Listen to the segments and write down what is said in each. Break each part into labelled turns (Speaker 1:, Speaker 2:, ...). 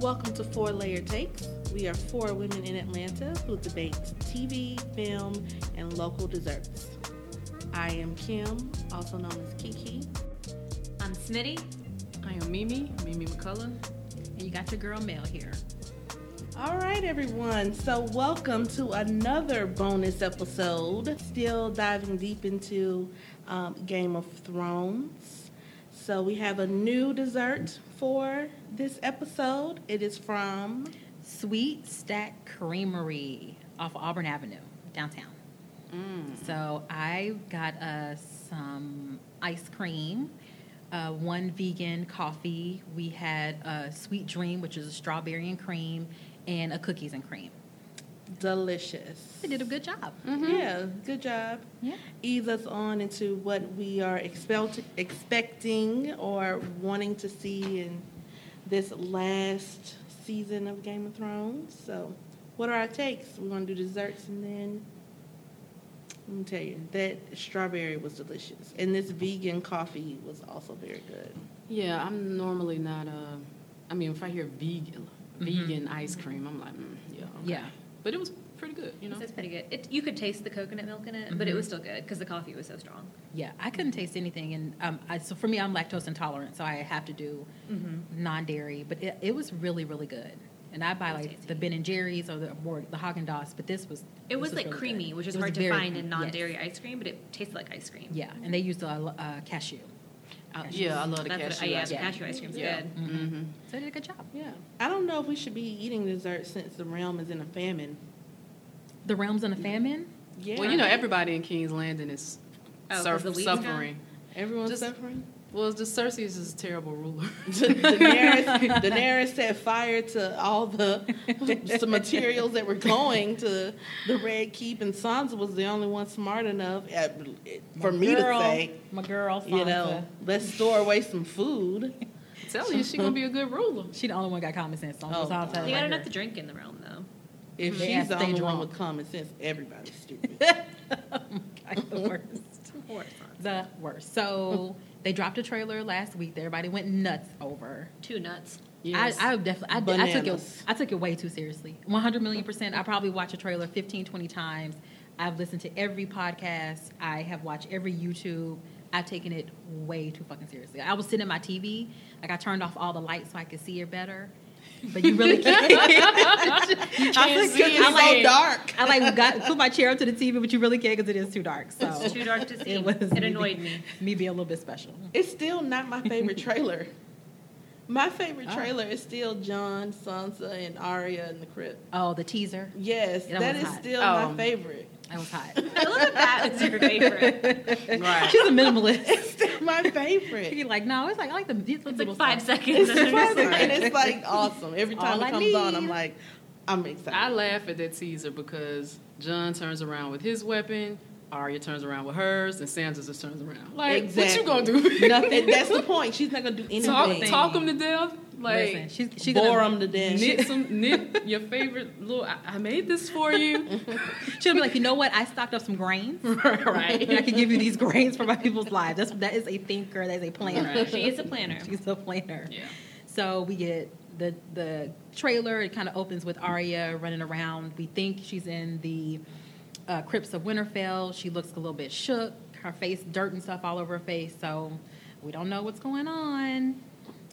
Speaker 1: Welcome to Four Layer Takes. We are four women in Atlanta who debate TV, film, and local desserts. I am Kim, also known as Kiki.
Speaker 2: I'm Smitty.
Speaker 3: I am Mimi, Mimi McCullough.
Speaker 2: And you got your girl Mel here.
Speaker 1: All right, everyone. So, welcome to another bonus episode. Still diving deep into um, Game of Thrones. So, we have a new dessert for this episode. It is from
Speaker 2: Sweet Stack Creamery off Auburn Avenue, downtown. So I got us some ice cream, uh, one vegan coffee. We had a sweet dream, which is a strawberry and cream, and a cookies and cream.
Speaker 1: Delicious.
Speaker 2: They did a good job.
Speaker 1: Yeah, good job.
Speaker 2: Yeah.
Speaker 1: Ease us on into what we are expect- expecting or wanting to see in this last season of Game of Thrones. So, what are our takes? We want to do desserts and then. Let me tell you, that strawberry was delicious. And this vegan coffee was also very good.
Speaker 3: Yeah, I'm normally not a. I mean, if I hear vegan, vegan ice cream, I'm like, mm, yeah, okay.
Speaker 2: Yeah.
Speaker 3: But it was pretty good, you know.
Speaker 4: It's pretty good. It, you could taste the coconut milk in it, but it was still good because the coffee was so strong.
Speaker 2: Yeah, I couldn't taste anything, and um, I, so for me, I'm lactose intolerant, so I have to do non-dairy. But it, it was really, really good. And I buy like
Speaker 4: tasty.
Speaker 2: the Ben and Jerry's or the or the Haagen Dazs, but this was
Speaker 4: It
Speaker 2: this
Speaker 4: was like
Speaker 2: really
Speaker 4: creamy,
Speaker 2: good.
Speaker 4: which is hard to
Speaker 2: very
Speaker 4: find in non-dairy
Speaker 2: yes.
Speaker 4: ice cream, but it tasted like ice cream.
Speaker 2: Yeah, and they used a uh, cashew.
Speaker 3: I- yeah, I love the
Speaker 4: That's what-
Speaker 3: cashew.
Speaker 4: oh, yeah,
Speaker 3: ice
Speaker 4: the
Speaker 3: cream.
Speaker 4: cashew ice cream's
Speaker 3: Yeah.
Speaker 4: good.
Speaker 3: Mm-hmm.
Speaker 2: So they did a good job.
Speaker 3: Yeah.
Speaker 1: I don't know if we should be eating dessert since the realm is in a famine.
Speaker 2: The realms in a famine.
Speaker 1: Yeah.
Speaker 3: Well, you know, everybody in King's Landing is
Speaker 4: Oh, 'cause
Speaker 3: surf-
Speaker 4: the wheat's gone?
Speaker 3: suffering.
Speaker 1: everyone's
Speaker 3: just-
Speaker 1: suffering.
Speaker 3: Well, the Cersei is a terrible ruler.
Speaker 1: Daenerys, Daenerys set fire to all the, the materials that were going to the Red Keep, and Sansa was the only one smart enough, uh, for
Speaker 2: My
Speaker 1: me
Speaker 2: girl,
Speaker 1: to say,
Speaker 2: my girl.
Speaker 1: you know, let's store away some food.
Speaker 3: Tell you, she gonna be a good ruler.
Speaker 2: She the only one got common sense. So
Speaker 1: Oh,
Speaker 2: that's all I'm
Speaker 1: God.
Speaker 2: telling
Speaker 4: You got
Speaker 2: her.
Speaker 4: enough to drink in the realm, though.
Speaker 1: If
Speaker 2: They
Speaker 1: she's
Speaker 2: have
Speaker 1: the
Speaker 2: to stay
Speaker 1: only one with common sense, everybody's stupid.
Speaker 2: Like the worst.
Speaker 4: Poor Sansa.
Speaker 2: The worst. So they dropped a trailer last week that everybody went nuts over.
Speaker 4: Two nuts.
Speaker 3: Yes.
Speaker 2: I, I definitely, I, I took it, I took it way too seriously. One hundred million percent. I probably watch a trailer 15, 20 times. I've listened to every podcast. I have watched every YouTube. I've taken it way too fucking seriously. I was sitting at my TV, like I turned off all the lights so I could see her better. But you really can't.
Speaker 3: You can't see
Speaker 1: It's so dark.
Speaker 2: I like got put my chair up to the TV, but you really can't because it is too dark. So
Speaker 4: It's too dark to see.
Speaker 2: it
Speaker 4: It,
Speaker 2: was me
Speaker 4: annoyed
Speaker 2: being-
Speaker 4: me.
Speaker 2: Me being a little bit special.
Speaker 1: It's still not my favorite trailer. My favorite
Speaker 2: Oh.
Speaker 1: trailer is still Jon, Sansa, and Arya in the crypt.
Speaker 2: Oh, the teaser.
Speaker 1: Yes,
Speaker 2: That
Speaker 1: that
Speaker 2: was hot.
Speaker 1: still
Speaker 3: Oh.
Speaker 1: my favorite.
Speaker 2: That was hot.
Speaker 4: I love that that is your favorite.
Speaker 3: Right.
Speaker 2: She's a minimalist.
Speaker 1: It's still my favorite.
Speaker 2: She's like, no, it's like I like the these
Speaker 4: It's like five
Speaker 2: stuff.
Speaker 4: seconds.
Speaker 1: It's fun, and it's like awesome. Every time
Speaker 2: I
Speaker 1: it comes on. I'm like, I'm excited.
Speaker 3: I laugh at that teaser because Jon turns around with his weapon, Arya turns around with hers, and Sansa just turns around. Like,
Speaker 1: Exactly.
Speaker 3: what you gonna do?
Speaker 1: Nothing. That's the point. She's not gonna do anything.
Speaker 3: talk, talk them to death. Like,
Speaker 2: Listen, she's she
Speaker 1: Bore
Speaker 2: gonna,
Speaker 1: them to death.
Speaker 3: knit some knit your favorite little. I, I made this for you.
Speaker 2: she'll be like, you know what? I stocked up some grains.
Speaker 3: right.
Speaker 2: And I can give you these grains for my people's lives. That's that is a thinker. That is a planner.
Speaker 4: she is a planner.
Speaker 2: She's a planner.
Speaker 3: Yeah.
Speaker 2: So we get the the trailer. It kind of opens with Arya running around. We think she's in the uh, crypts of Winterfell. She looks a little bit shook. Her face, dirt and stuff all over her face. So we don't know what's going on.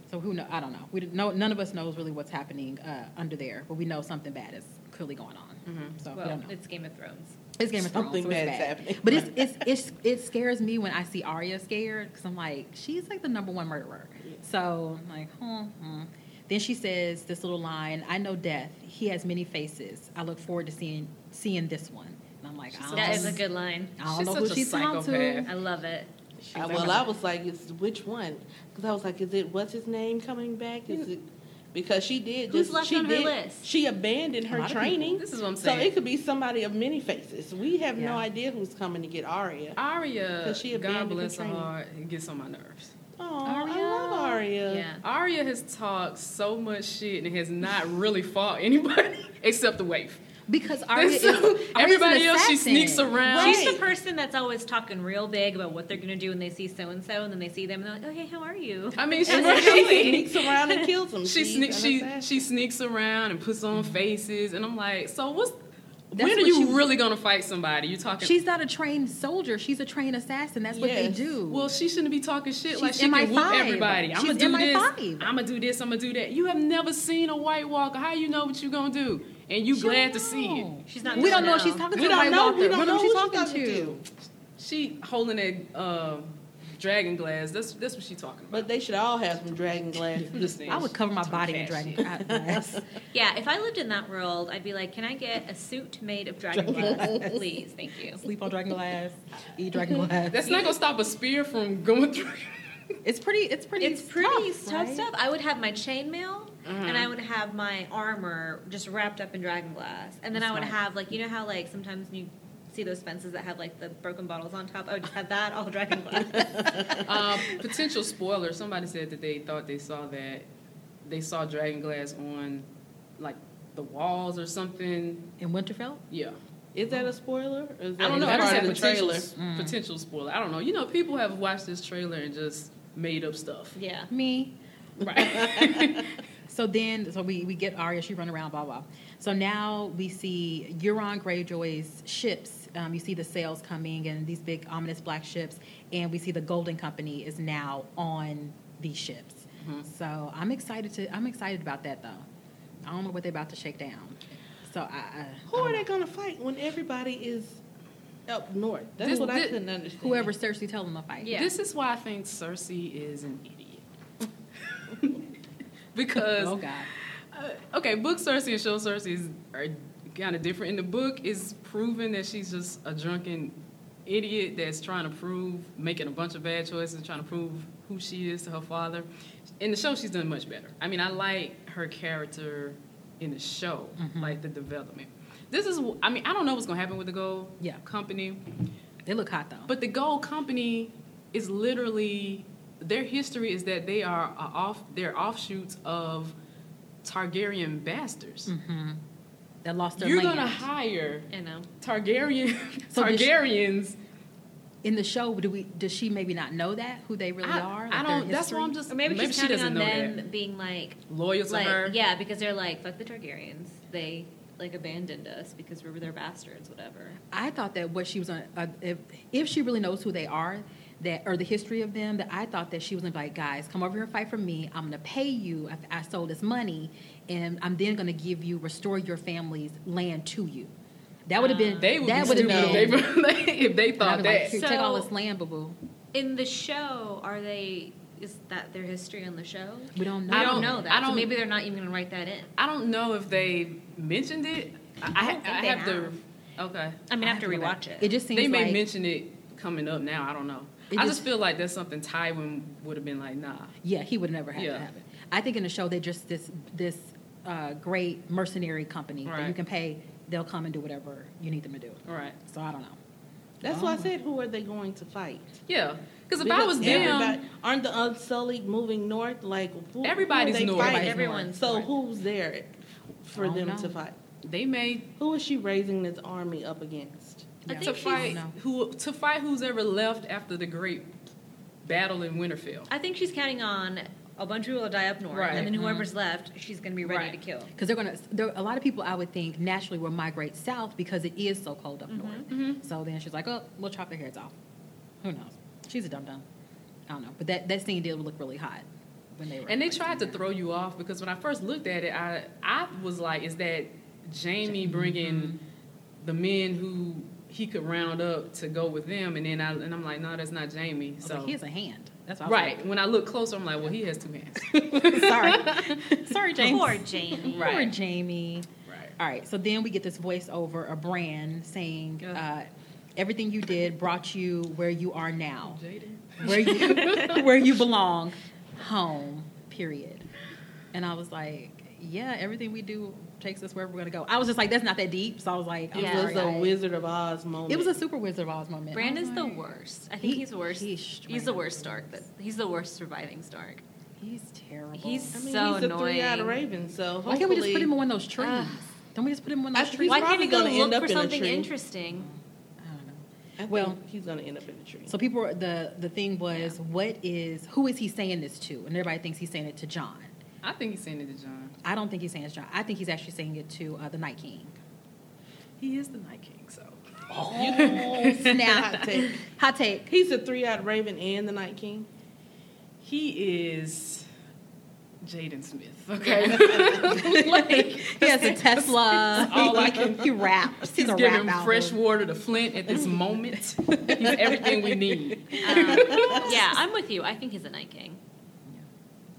Speaker 2: So who know? I don't know. We don't know. None of us knows really what's happening uh, under there, but we know something bad is clearly going on. So we
Speaker 4: Well,
Speaker 2: don't know.
Speaker 4: it's Game of Thrones.
Speaker 2: It's Game of Thrones.
Speaker 1: Something
Speaker 2: so it's
Speaker 1: bad's
Speaker 2: bad.
Speaker 1: happening.
Speaker 2: But it's, it's it's it scares me when I see Arya scared because I'm like, she's like the number one murderer. So I'm like, hmm, hmm. Then she says this little line: "I know death. He has many faces. I look forward to seeing seeing this one." And I'm like, I don't,
Speaker 4: That is a good line.
Speaker 2: I don't
Speaker 3: She's
Speaker 2: know
Speaker 3: such
Speaker 2: who
Speaker 3: a
Speaker 2: she's on to.
Speaker 3: psychopath.
Speaker 4: I love it.
Speaker 1: Uh, I- well, I was like, it's which one? Because I was like, is it what's his name coming back? Is it because she did
Speaker 4: Who's
Speaker 1: just
Speaker 4: left
Speaker 1: she
Speaker 4: on her
Speaker 1: did
Speaker 4: list?
Speaker 1: she abandoned her training.
Speaker 2: people.
Speaker 3: This is what I'm saying.
Speaker 1: So it could be somebody of many faces. We have no idea who's coming to get Aria.
Speaker 3: Arya,
Speaker 1: 'Cause she
Speaker 3: God
Speaker 1: abandoned her
Speaker 3: bless her
Speaker 1: training.
Speaker 3: heart, it gets on my nerves.
Speaker 1: Oh, I
Speaker 2: Arya.
Speaker 4: Yeah.
Speaker 3: Arya has talked so much shit and has not really fought anybody except the waif.
Speaker 2: because Arya is
Speaker 3: So,
Speaker 2: Arya's an
Speaker 3: everybody else, she sneaks around.
Speaker 1: Right.
Speaker 4: She's the person that's always talking real big about what they're gonna do when they see so and so, and then they see them and they're like, "Oh, hey, how are you?"
Speaker 3: I mean, she,
Speaker 1: And then
Speaker 3: she,
Speaker 1: she sneaks around and kills them.
Speaker 3: she,
Speaker 1: She's
Speaker 3: sneak, she, she sneaks around and puts on faces, and I'm like, so what's?
Speaker 2: That's
Speaker 3: when are you
Speaker 2: she-
Speaker 3: really gonna fight somebody? You talking?
Speaker 2: She's not a trained soldier. She's a trained assassin. That's what they do.
Speaker 3: well, she shouldn't be talking shit like
Speaker 2: She's
Speaker 3: she can whoop
Speaker 2: MI5.
Speaker 3: everybody. I'm gonna do this.
Speaker 2: MI5.
Speaker 3: I'm gonna do this. I'm gonna do that. You have never seen a White Walker. How you know what you're gonna do? And you
Speaker 2: She
Speaker 3: glad
Speaker 2: don't
Speaker 3: to see it.
Speaker 4: She's not
Speaker 2: We don't know if
Speaker 4: know.
Speaker 2: she's talking
Speaker 1: We
Speaker 2: to a White
Speaker 1: know.
Speaker 2: Walker.
Speaker 1: We don't
Speaker 2: What
Speaker 1: know
Speaker 2: is she
Speaker 1: who
Speaker 2: talking
Speaker 1: she's talking
Speaker 2: to?
Speaker 3: She holding a. uh, dragon glass. That's that's what she's talking about.
Speaker 1: But they should all have some dragon glass.
Speaker 3: Listen,
Speaker 2: I would cover my body in
Speaker 3: fat
Speaker 2: dragon glass.
Speaker 4: Yeah, if I lived in that world, I'd be like, "Can I get a suit made of dragon glass, please? Thank you."
Speaker 2: Sleep on dragon glass. Eat dragon glass.
Speaker 3: That's not gonna stop a spear from going through.
Speaker 2: It's pretty. It's pretty.
Speaker 4: It's pretty
Speaker 2: tough,
Speaker 4: tough
Speaker 2: right?
Speaker 4: stuff. I would have my chainmail,
Speaker 3: Uh-huh.
Speaker 4: and I would have my armor just wrapped up in dragon glass, and then
Speaker 2: That's
Speaker 4: I would
Speaker 2: smart.
Speaker 4: have like you know how like sometimes you see those fences that have like the broken bottles on top. I would just have that all dragon glass.
Speaker 3: um, potential spoiler. Somebody said that they thought they saw that they saw dragon glass on like the walls or something.
Speaker 2: In Winterfell.
Speaker 3: Yeah,
Speaker 1: Is that a spoiler? Or is that
Speaker 3: I don't know. I
Speaker 1: part
Speaker 3: just
Speaker 1: of
Speaker 3: said
Speaker 1: the
Speaker 3: potential,
Speaker 1: trailer?
Speaker 2: Mm.
Speaker 3: potential spoiler. I don't know. You know, people have watched this trailer and just made up stuff.
Speaker 4: yeah.
Speaker 2: Me.
Speaker 3: Right.
Speaker 2: So then, so we, we get Arya, she run around, blah, blah. So now we see Euron Greyjoy's ships. Um, you see the sails coming and these big ominous black ships. And we see the Golden Company is now on these ships.
Speaker 3: Mhm.
Speaker 2: So I'm excited to, I'm excited about that though. I don't know what they're about to shake down. So I, I
Speaker 1: Who
Speaker 2: I
Speaker 1: are
Speaker 2: don't
Speaker 1: they going to fight when everybody is up north? That's
Speaker 3: This-
Speaker 1: what I couldn't understand.
Speaker 2: Whoever Cersei tell them to fight.
Speaker 4: Yeah.
Speaker 3: This is why I think Cersei is an idiot. because
Speaker 2: Oh God.
Speaker 3: Uh, okay, book Cersei and show Cersei are kind of different. In the book, is proven that she's just a drunken idiot that's trying to prove, making a bunch of bad choices, trying to prove who she is to her father. In the show, she's done much better. I mean, I like her character in the show,
Speaker 2: Mhm.
Speaker 3: like the development. This is, I mean, I don't know what's going to happen with the Gold
Speaker 2: Yeah.
Speaker 3: Company,
Speaker 2: They look hot though.
Speaker 3: but the Gold Company is literally their history is that they are off, they're offshoots of Targaryen bastards.
Speaker 2: hmm That lost their
Speaker 3: You're
Speaker 2: land.
Speaker 3: gonna hire
Speaker 4: You know.
Speaker 3: Targaryen
Speaker 2: So does she-
Speaker 3: Targaryens.
Speaker 2: In the show, do we? Does she maybe not know that who they really
Speaker 3: I,
Speaker 2: are?
Speaker 3: I
Speaker 2: like their
Speaker 3: don't. That's why I'm just.
Speaker 4: Or maybe, she's
Speaker 3: she
Speaker 4: counting
Speaker 3: doesn't
Speaker 4: on
Speaker 3: know
Speaker 4: them
Speaker 3: that.
Speaker 4: being like,
Speaker 3: Loyal to
Speaker 4: like
Speaker 3: her.
Speaker 4: yeah, because they're like, fuck the Targaryens. They like abandoned us because we were their bastards, whatever.
Speaker 2: I thought that what she was on, uh, if, if she really knows who they are, that or the history of them, that I thought that she was gonna be like, guys, come over here and fight for me. I'm gonna pay you. I, I sold this money, and I'm then gonna give you restore your family's land to you. That would have been.
Speaker 3: They would
Speaker 2: that would have
Speaker 3: stupid
Speaker 2: been.
Speaker 3: if they, if they thought
Speaker 2: be like,
Speaker 3: that.
Speaker 2: Take all this land, boo boo.
Speaker 4: In the show, are they? Is that their history on the show?
Speaker 2: We don't know.
Speaker 4: I
Speaker 3: I
Speaker 4: don't,
Speaker 3: don't-
Speaker 4: know that.
Speaker 3: I
Speaker 4: so
Speaker 3: don't-
Speaker 4: maybe they're not even going to write that in.
Speaker 3: I don't know if they mentioned it. I,
Speaker 4: I don't think
Speaker 3: I
Speaker 4: they
Speaker 3: have, to. Okay.
Speaker 4: I mean, I
Speaker 2: I
Speaker 4: have to
Speaker 2: have to
Speaker 4: rewatch it.
Speaker 2: It just seems
Speaker 3: They may
Speaker 2: like
Speaker 3: mention it coming up now. I don't know.
Speaker 2: It
Speaker 3: I
Speaker 2: just-
Speaker 3: just feel like that's something Tywin would have been like, nah.
Speaker 2: Yeah, he would never have
Speaker 3: Yeah.
Speaker 2: to happen. I think in the show they're just this this uh, great mercenary company that you can pay. They'll come and do whatever you need them to do.
Speaker 3: All right.
Speaker 2: So I don't know.
Speaker 1: That's why I said, who are they going to fight?
Speaker 3: Yeah. Because if I was
Speaker 1: everybody,
Speaker 3: them,
Speaker 1: aren't the Unsullied moving north? Like who,
Speaker 3: Everybody's
Speaker 1: who are they
Speaker 3: north.
Speaker 1: fighting?
Speaker 4: Everyone's
Speaker 1: So
Speaker 4: north.
Speaker 1: who's there for them
Speaker 2: know.
Speaker 1: to fight?
Speaker 3: they may
Speaker 1: Who is she raising this army up against?
Speaker 4: I think
Speaker 3: to fight who to fight who's ever left after the great battle in Winterfell.
Speaker 4: I think she's counting on a bunch of people to die up north,
Speaker 3: Right.
Speaker 4: and then whoever's left, she's going to be ready
Speaker 3: Right.
Speaker 4: to kill.
Speaker 2: Because they're gonna. There, a lot of people I would think naturally will migrate south because it is so cold
Speaker 4: Mm-hmm.
Speaker 2: up north.
Speaker 3: Mhm.
Speaker 2: So then she's like, oh, we'll chop their heads off. Who knows? She's a dumb dumb. I don't know. But that that scene did look really hot when they were.
Speaker 3: And they tried to throw you off because when I first looked at it, I I was like, is that Jaime bringing the men who he could round up to go with them? And then I and I'm like, no, that's not Jaime.
Speaker 2: I was
Speaker 3: So
Speaker 2: like, he has a hand. That's what
Speaker 3: right when I look closer, I'm like, well, he has two hands.
Speaker 2: Sorry, sorry, James.
Speaker 4: Poor Jaime.
Speaker 2: Poor Jaime.
Speaker 3: right.
Speaker 2: All right, so then we get this voiceover, a Bran saying, uh, "Everything you did brought you where you are now,
Speaker 3: Jaden.
Speaker 2: where you where you belong, home." Period. And I was like, "Yeah, everything we do takes us wherever we're gonna go." I was just like, "That's not that deep." So I was like, I'm
Speaker 1: It was
Speaker 2: sorry,
Speaker 1: a
Speaker 2: I-
Speaker 1: Wizard of Oz moment.
Speaker 2: It was a super Wizard of Oz moment.
Speaker 4: Bran
Speaker 2: I
Speaker 4: is the
Speaker 2: oh
Speaker 4: worst. I think
Speaker 2: He-
Speaker 4: he's the worst.
Speaker 2: he's
Speaker 4: He's, the worst Stark. But he's the worst surviving Stark.
Speaker 2: He's terrible.
Speaker 4: He's
Speaker 1: I mean,
Speaker 4: so
Speaker 1: he's a
Speaker 4: annoying.
Speaker 1: three-eyed raven, so
Speaker 2: Why can't we just put him in one of those trees?
Speaker 4: Ugh.
Speaker 2: Don't we just put him on
Speaker 1: I
Speaker 2: those
Speaker 1: think
Speaker 2: trees?
Speaker 4: Why
Speaker 1: probably
Speaker 4: can't he go
Speaker 1: gonna
Speaker 4: look
Speaker 1: end up
Speaker 4: for
Speaker 1: in
Speaker 4: something
Speaker 1: tree.
Speaker 4: interesting?
Speaker 2: I don't know.
Speaker 1: I think
Speaker 2: Well-
Speaker 1: he's gonna end up in a tree.
Speaker 2: So people, the the thing was, what is who is he saying this to? And everybody thinks he's saying it to Jon.
Speaker 3: I think he's saying it to Jon.
Speaker 2: I don't think he's saying it to Jon. I think he's actually saying it to uh, the Night King.
Speaker 3: He is the Night King, so.
Speaker 2: Oh snap!
Speaker 1: Hot take.
Speaker 2: Hot take.
Speaker 1: He's a three-eyed raven and the Night King.
Speaker 3: He is Jaden Smith. Okay. like,
Speaker 2: He has a Tesla.
Speaker 3: all I can-
Speaker 2: he raps. He's,
Speaker 3: he's
Speaker 2: a rap
Speaker 3: giving
Speaker 2: album.
Speaker 3: fresh water to Flint at this moment. he's everything we need.
Speaker 4: Um, yeah, I'm with you. I think he's a Night King.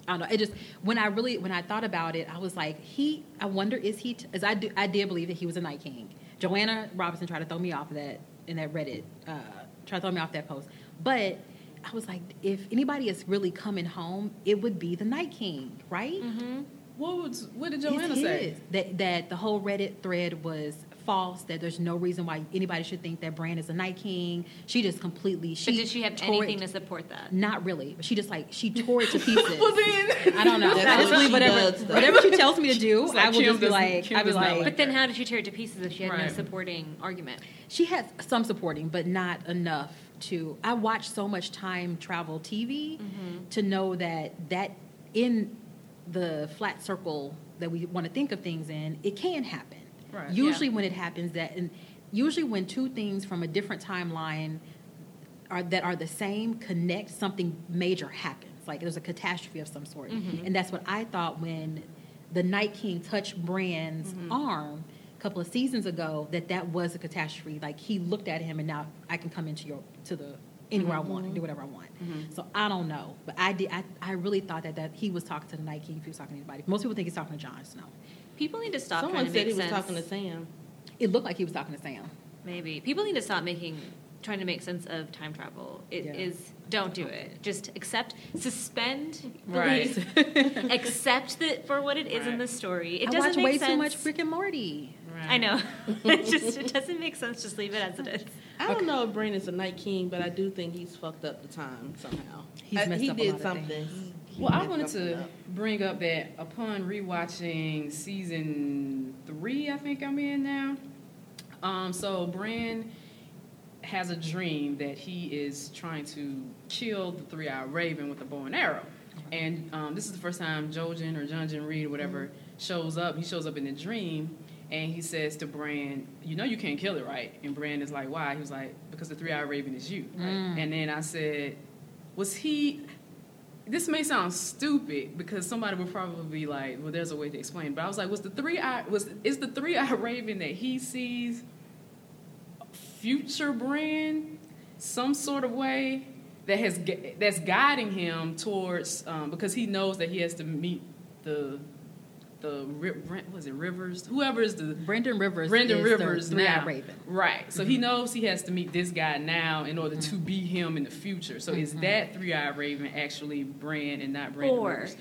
Speaker 2: I don't know. It just when I really when I thought about it, I was like, he. I wonder is he? As I do, I did believe that he was a Night King. Joanna Robinson tried to throw me off of that in that Reddit. Uh, tried to throw me off that post, but I was like, if anybody is really coming home, it would be the Night King, right?
Speaker 3: What was what did Joanna say?
Speaker 2: That that the whole Reddit thread was false. That there's no reason why anybody should think that Bran is a Night King. She just completely. She
Speaker 4: But did she have anything
Speaker 2: it-
Speaker 4: to support that?
Speaker 2: Not really. But she just like she tore it to pieces.
Speaker 3: Well then,
Speaker 2: I don't know.
Speaker 1: That's
Speaker 2: I just believe
Speaker 1: she
Speaker 2: whatever
Speaker 1: does,
Speaker 2: whatever she tells me to do.
Speaker 3: Like
Speaker 2: I will just be like, I'll be like.
Speaker 3: like
Speaker 4: But then how did she tear it to pieces if she had no supporting argument?
Speaker 2: she has some supporting, but not enough to. I watch so much time travel TV
Speaker 4: Mm-hmm.
Speaker 2: to know that that in the flat circle that we want to think of things in, it can happen.
Speaker 3: Right.
Speaker 2: Usually, when it happens, that and usually when two things from a different timeline are that are the same connect, something major happens. Like there's a catastrophe of some sort, mm-hmm. and that's what I thought when the Night King touched Bran's mm-hmm. arm a couple of seasons ago. That that was a catastrophe. Like he looked at him, and now I can come into your to the anywhere I want and do whatever I want. So I don't know, but I did. I, I really thought that that he was talking to the Night King. If he was talking to anybody, most people think he's talking to Jon Snow.
Speaker 4: People need to stop
Speaker 1: Someone
Speaker 4: trying to
Speaker 1: said
Speaker 4: make
Speaker 1: he was
Speaker 4: sense.
Speaker 1: talking to Sam.
Speaker 2: It looked like he was talking to Sam.
Speaker 4: Maybe people need to stop making trying to make sense of time travel. It is
Speaker 2: Yeah.
Speaker 4: don't do it. Just accept, suspend
Speaker 3: Right.
Speaker 4: belief, accept that for what it is in the story. It
Speaker 2: I
Speaker 4: doesn't
Speaker 2: watch
Speaker 4: make
Speaker 2: way
Speaker 4: sense.
Speaker 2: too much Rick and Morty.
Speaker 3: Right.
Speaker 4: I know. it just it doesn't make sense. Just leave it as it is.
Speaker 1: I don't know if Bran is a Night King, but I do think he's fucked up the time somehow.
Speaker 2: He's
Speaker 1: Uh,
Speaker 2: messed
Speaker 1: he
Speaker 2: up a
Speaker 1: did
Speaker 2: lot of
Speaker 1: something.
Speaker 3: Well, I wanted to bring up that upon rewatching season three, I think I'm in now. Um, so Bran has a dream that he is trying to kill the three-eyed raven with a bow and arrow. And um, this is the first time Jojen or Junjin Reed or whatever shows up. He shows up in the dream and he says to Bran, You know you can't kill it, right? And Bran is like, Why? He was like, Because the three-eyed raven is you. And then I said, Was he this may sound stupid because somebody would probably be like, "Well, there's a way to explain." But I was like, "Was the three eye was is the three eye raven that he sees future Bran some sort of way that has that's guiding him towards um, because he knows that he has to meet the the Ri- Ri- was it Rivers whoever is the
Speaker 2: Brynden Rivers. Brynden
Speaker 3: Rivers
Speaker 2: the
Speaker 3: now.
Speaker 2: Raven.
Speaker 3: Right. So he mm-hmm. knows he has to meet this guy now in order to mm-hmm. be him in the future. So is mm-hmm. that three eyed raven actually Bran and not Brandon
Speaker 4: Or
Speaker 3: Rivers?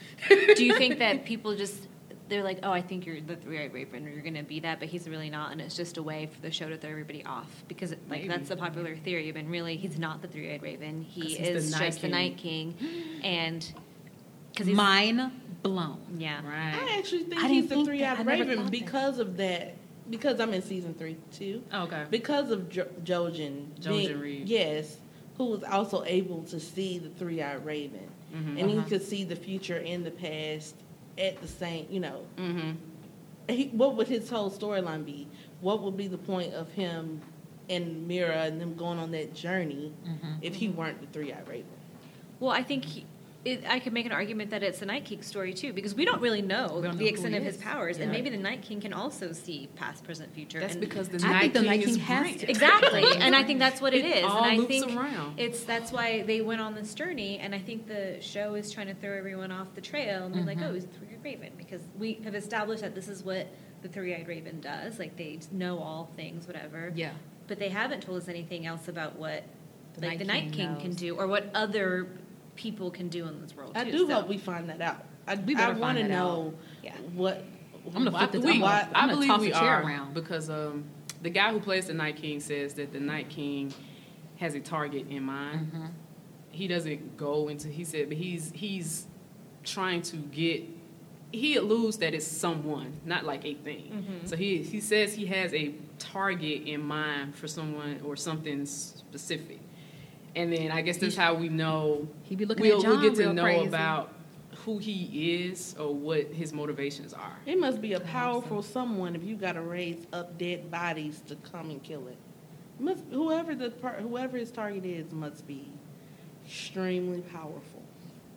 Speaker 4: do you think that people just they're like, oh, I think you're the three-eyed raven, or you're going to be that, but he's really not, and it's just a way for the show to throw everybody off because, like,
Speaker 3: Maybe.
Speaker 4: that's the popular theory. But really, he's not the three-eyed raven. He
Speaker 3: he's the
Speaker 4: is
Speaker 3: Night
Speaker 4: just the Night King, and because he's
Speaker 2: Mind blown.
Speaker 4: yeah.
Speaker 3: Right.
Speaker 1: I actually think
Speaker 2: I didn't
Speaker 1: he's the three eyed raven
Speaker 2: thought that.
Speaker 1: because of that. Because I'm in season three too.
Speaker 3: Okay.
Speaker 1: Because of jo- Jojen.
Speaker 3: Jojen
Speaker 1: being-
Speaker 3: Reed.
Speaker 1: Yes, who was also able to see the three eyed raven,
Speaker 3: Mhm.
Speaker 1: and he
Speaker 2: Uh-huh.
Speaker 1: could see the future and the past at the same. You know,
Speaker 3: Mm-hmm.
Speaker 1: he, what would his whole storyline be? What would be the point of him and Meera and them going on that journey
Speaker 2: Mm-hmm.
Speaker 1: if he weren't the three eyed raven?
Speaker 4: Well, I think he, it, I could make an argument that it's the Night King story too, because we don't really know,
Speaker 2: don't
Speaker 4: the
Speaker 2: who
Speaker 4: extent of his
Speaker 2: is.
Speaker 4: powers, and maybe the Night King can also see past, present, future.
Speaker 3: That's
Speaker 4: and
Speaker 3: because the
Speaker 2: I
Speaker 3: Night
Speaker 2: think the
Speaker 3: King
Speaker 2: Night
Speaker 3: is
Speaker 2: King has
Speaker 3: Bran.
Speaker 2: to.
Speaker 4: Exactly, and I think that's what it
Speaker 3: It
Speaker 4: is.
Speaker 3: all
Speaker 4: and I
Speaker 3: loops
Speaker 4: think
Speaker 3: around.
Speaker 4: it's that's why they went on this journey. And I think the show is trying to throw everyone off the trail and be like,
Speaker 2: Mhm.
Speaker 4: "Oh, he's a three-eyed raven," because we have established that this is what the three-eyed raven does. Like they know all things, whatever.
Speaker 2: Yeah.
Speaker 4: But they haven't told us anything else about what
Speaker 2: The
Speaker 4: like
Speaker 2: Night
Speaker 4: the Night
Speaker 2: King
Speaker 4: King, can do, or what other people can do in this world.
Speaker 1: I
Speaker 4: too,
Speaker 1: do
Speaker 4: so-
Speaker 1: hope we find that out. I,
Speaker 2: We
Speaker 1: I
Speaker 2: find
Speaker 1: want to
Speaker 2: that
Speaker 1: know
Speaker 4: Yeah.
Speaker 1: what.
Speaker 2: I'm gonna
Speaker 3: Well,
Speaker 2: flip
Speaker 3: I,
Speaker 2: this.
Speaker 3: we,
Speaker 2: I'm
Speaker 1: why-
Speaker 2: gonna,
Speaker 3: I believe
Speaker 2: toss
Speaker 3: we
Speaker 2: the chair
Speaker 3: are
Speaker 2: around.
Speaker 3: because um, the guy who plays the Night King says that the Night King has a target in mind.
Speaker 2: Mhm.
Speaker 3: He doesn't go into. He said, but he's he's trying to get. he alludes that it's someone, not like a thing. So he he says he has a target in mind for someone or something specific. And then I guess that's how we know
Speaker 2: He be looking
Speaker 3: we'll,
Speaker 2: at Jon
Speaker 3: we'll get to
Speaker 2: real
Speaker 3: know
Speaker 2: crazy.
Speaker 3: about who he is or what his motivations are.
Speaker 1: It must be a powerful someone if you got to raise up dead bodies to come and kill it. Must whoever the whoever his target is must be extremely powerful.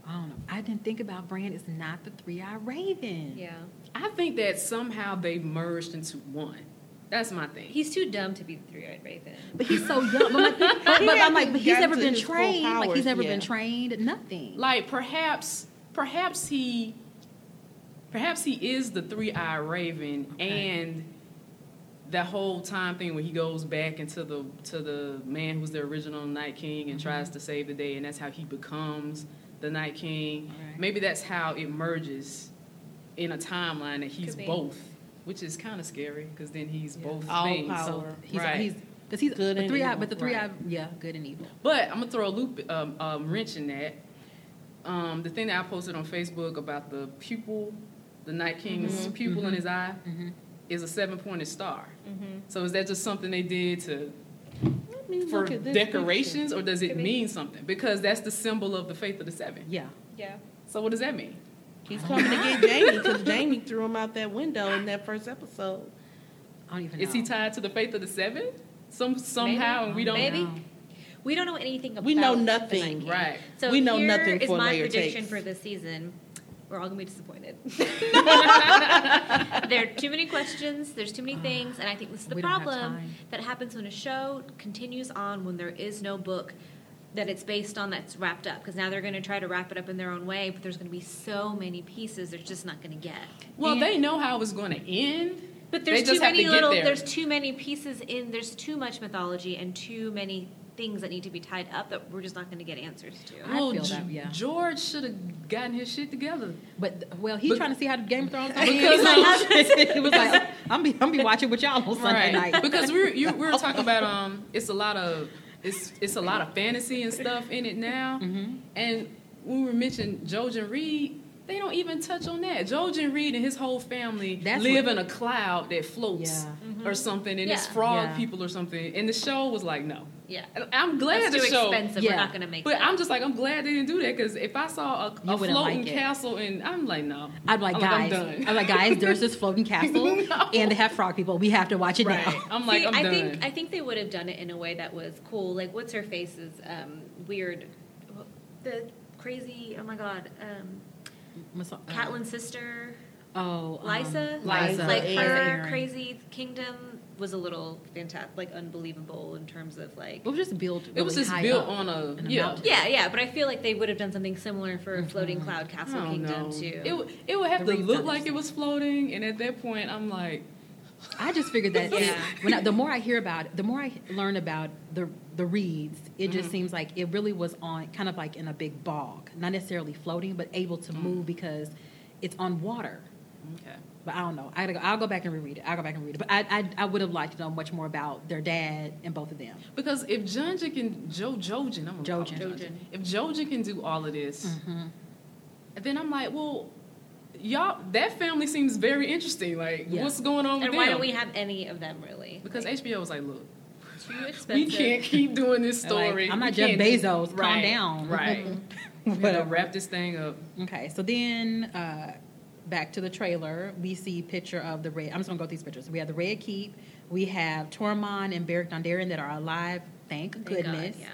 Speaker 2: I don't know. I didn't think about Bran is not the three eyed raven.
Speaker 4: Yeah.
Speaker 3: I think that somehow they merged into one. That's my thing.
Speaker 4: He's too dumb to be the three-eyed raven.
Speaker 2: But he's so young. But, but, but I'm like, but he's never been trained. Like he's never been trained. Nothing.
Speaker 3: like perhaps perhaps he perhaps he is the three-eyed raven
Speaker 2: Okay.
Speaker 3: and that whole time thing when he goes back into the to the man who's the original night king and mm-hmm. tries to save the day and that's how he becomes the night king
Speaker 2: Right.
Speaker 3: maybe that's how it merges in a timeline that he's both which is kind of scary because then he's
Speaker 2: Yeah.
Speaker 3: both
Speaker 1: All
Speaker 3: things
Speaker 1: power.
Speaker 2: so he's
Speaker 3: Right.
Speaker 2: he's because he's
Speaker 1: Good
Speaker 2: the
Speaker 1: and
Speaker 2: three eyed,
Speaker 1: evil.
Speaker 2: but the three eyed,
Speaker 3: Right.
Speaker 2: yeah, good and evil.
Speaker 3: But I'm gonna throw a loop, um, um, wrench in that. Um, the thing that I posted on Facebook about the pupil, the Night King's
Speaker 1: Mhm.
Speaker 3: pupil in
Speaker 2: Mhm.
Speaker 3: his eye,
Speaker 2: Mm-hmm.
Speaker 3: is a seven-pointed star.
Speaker 4: Mm-hmm.
Speaker 3: So is that just something they did to for
Speaker 1: look at this
Speaker 3: decorations, or does it
Speaker 4: Could be.
Speaker 3: mean something? Because that's the symbol of the faith of the seven.
Speaker 2: Yeah.
Speaker 4: Yeah.
Speaker 3: So what does that mean?
Speaker 1: Picture. He's coming to get Jaime because Jaime threw him out that window in that first episode.
Speaker 2: I don't even.
Speaker 3: Is he tied to the faith of the seven? Some somehow, and we don't.
Speaker 4: Maybe.
Speaker 2: know.
Speaker 4: We don't know anything about
Speaker 1: We know nothing.
Speaker 4: Night
Speaker 3: Right.
Speaker 4: So
Speaker 1: We know
Speaker 4: here
Speaker 1: nothing
Speaker 4: is
Speaker 1: for
Speaker 4: my
Speaker 1: later
Speaker 4: prediction
Speaker 1: takes.
Speaker 4: for this season. We're all gonna be disappointed. there are too many questions. There's too many things, and I think this is the
Speaker 2: We
Speaker 4: problem that happens when a show continues on when there is no book that it's based on that's wrapped up. Because now they're going to try to wrap it up in their own way, but there's going to be so many pieces. They're just not going to get.
Speaker 3: Well,
Speaker 2: And-
Speaker 3: they know how it was going to end.
Speaker 4: But there's too
Speaker 3: have to
Speaker 4: many little.
Speaker 3: there.
Speaker 4: There's too many pieces in. There's too much mythology and too many things that need to be tied up that we're just not going to get answers to.
Speaker 2: I
Speaker 3: well,
Speaker 2: feel
Speaker 3: G-
Speaker 2: that, yeah.
Speaker 3: George should have gotten his shit together.
Speaker 2: But well, he's
Speaker 3: But-
Speaker 2: trying to see how the Game of Thrones.
Speaker 3: Because
Speaker 2: Because he was like, I'm be I'm be watching with y'all on Sunday
Speaker 3: right.
Speaker 2: night.
Speaker 3: because we were, you, we were talking about um, it's a lot of it's it's a lot of fantasy and stuff in it now.
Speaker 2: Mhm.
Speaker 3: And we mentioned Jojen Reed, they don't even touch on that. Jojen Reed and his whole family
Speaker 2: That's
Speaker 3: live
Speaker 2: what-
Speaker 3: in a cloud that floats
Speaker 2: Yeah.
Speaker 3: or something, and it's frog
Speaker 2: Yeah.
Speaker 3: people or something. And the show was like, no.
Speaker 4: Yeah.
Speaker 3: I'm glad
Speaker 4: That's
Speaker 3: the
Speaker 4: too
Speaker 3: show.
Speaker 4: expensive.
Speaker 2: Yeah.
Speaker 4: We're not going to make.
Speaker 3: But
Speaker 4: that.
Speaker 3: I'm just like, I'm glad they didn't do that because if I saw a, a floating
Speaker 2: like
Speaker 3: castle, and I'm like, no.
Speaker 2: I'd be like,
Speaker 3: I'm
Speaker 2: guys,
Speaker 3: I'm done.
Speaker 2: I'm like, guys, there's this floating castle,
Speaker 3: No.
Speaker 2: and they have frog people. We have to watch it
Speaker 3: Right.
Speaker 2: now.
Speaker 3: I'm like,
Speaker 4: See,
Speaker 3: I'm
Speaker 4: I
Speaker 3: done.
Speaker 4: think I think they would have done it in a way that was cool. Like, what's her face's um, weird, the crazy. Oh my god, um,
Speaker 2: What's up?
Speaker 4: Catelyn's sister,
Speaker 2: Oh, um,
Speaker 4: Lysa.
Speaker 3: Lysa,
Speaker 4: like
Speaker 1: Arryn.
Speaker 4: her
Speaker 2: Arryn.
Speaker 4: crazy kingdom was a little fantastic, like unbelievable in terms of like.
Speaker 2: It was just built.
Speaker 3: it was just
Speaker 2: high
Speaker 3: built on a
Speaker 2: in a
Speaker 3: yeah.
Speaker 2: mountain.
Speaker 4: Yeah, yeah, but I feel like they would have done something similar for a floating cloud castle kingdom
Speaker 3: know.
Speaker 4: too.
Speaker 3: It would it would have
Speaker 2: The
Speaker 3: to look like it was floating, and at that point, I'm like,
Speaker 2: I just figured that
Speaker 4: Yeah.
Speaker 2: when I, the more I hear about it, the more I learn about the the reeds, it just
Speaker 3: Mhm.
Speaker 2: seems like it really was on kind of like in a big bog, not necessarily floating, but able to
Speaker 3: Mm.
Speaker 2: move because it's on water.
Speaker 3: okay.
Speaker 2: But I don't know. I gotta go, I'll go back and reread it. I'll go back and read it. But I I, I would have liked to know much more about their dad and both of them.
Speaker 3: Because if Junja can, Joe Jojen, I'm gonna call
Speaker 2: Jojen.
Speaker 3: Jojen. If Jojen can do all of this,
Speaker 2: Mm-hmm.
Speaker 3: then I'm like, well, y'all, that family seems very interesting. Like,
Speaker 2: Yeah.
Speaker 3: what's going on with
Speaker 4: and
Speaker 3: them?
Speaker 4: why don't we have any of them really?
Speaker 3: Because
Speaker 4: Like,
Speaker 3: HBO was like, look, we can't keep doing this
Speaker 2: They're like,
Speaker 3: story.
Speaker 2: I'm
Speaker 3: We
Speaker 2: not Jeff
Speaker 3: can't do-
Speaker 2: Bezos. Calm
Speaker 3: Right,
Speaker 2: down.
Speaker 3: Right. we gotta wrap this thing up.
Speaker 2: Okay, so then uh, back to the trailer, we see picture of the red. I'm just gonna go through these pictures. We have the Red Keep. We have Tormund and Beric Dondarrion that are alive. Thank,
Speaker 4: Thank
Speaker 2: goodness.
Speaker 4: God, yeah.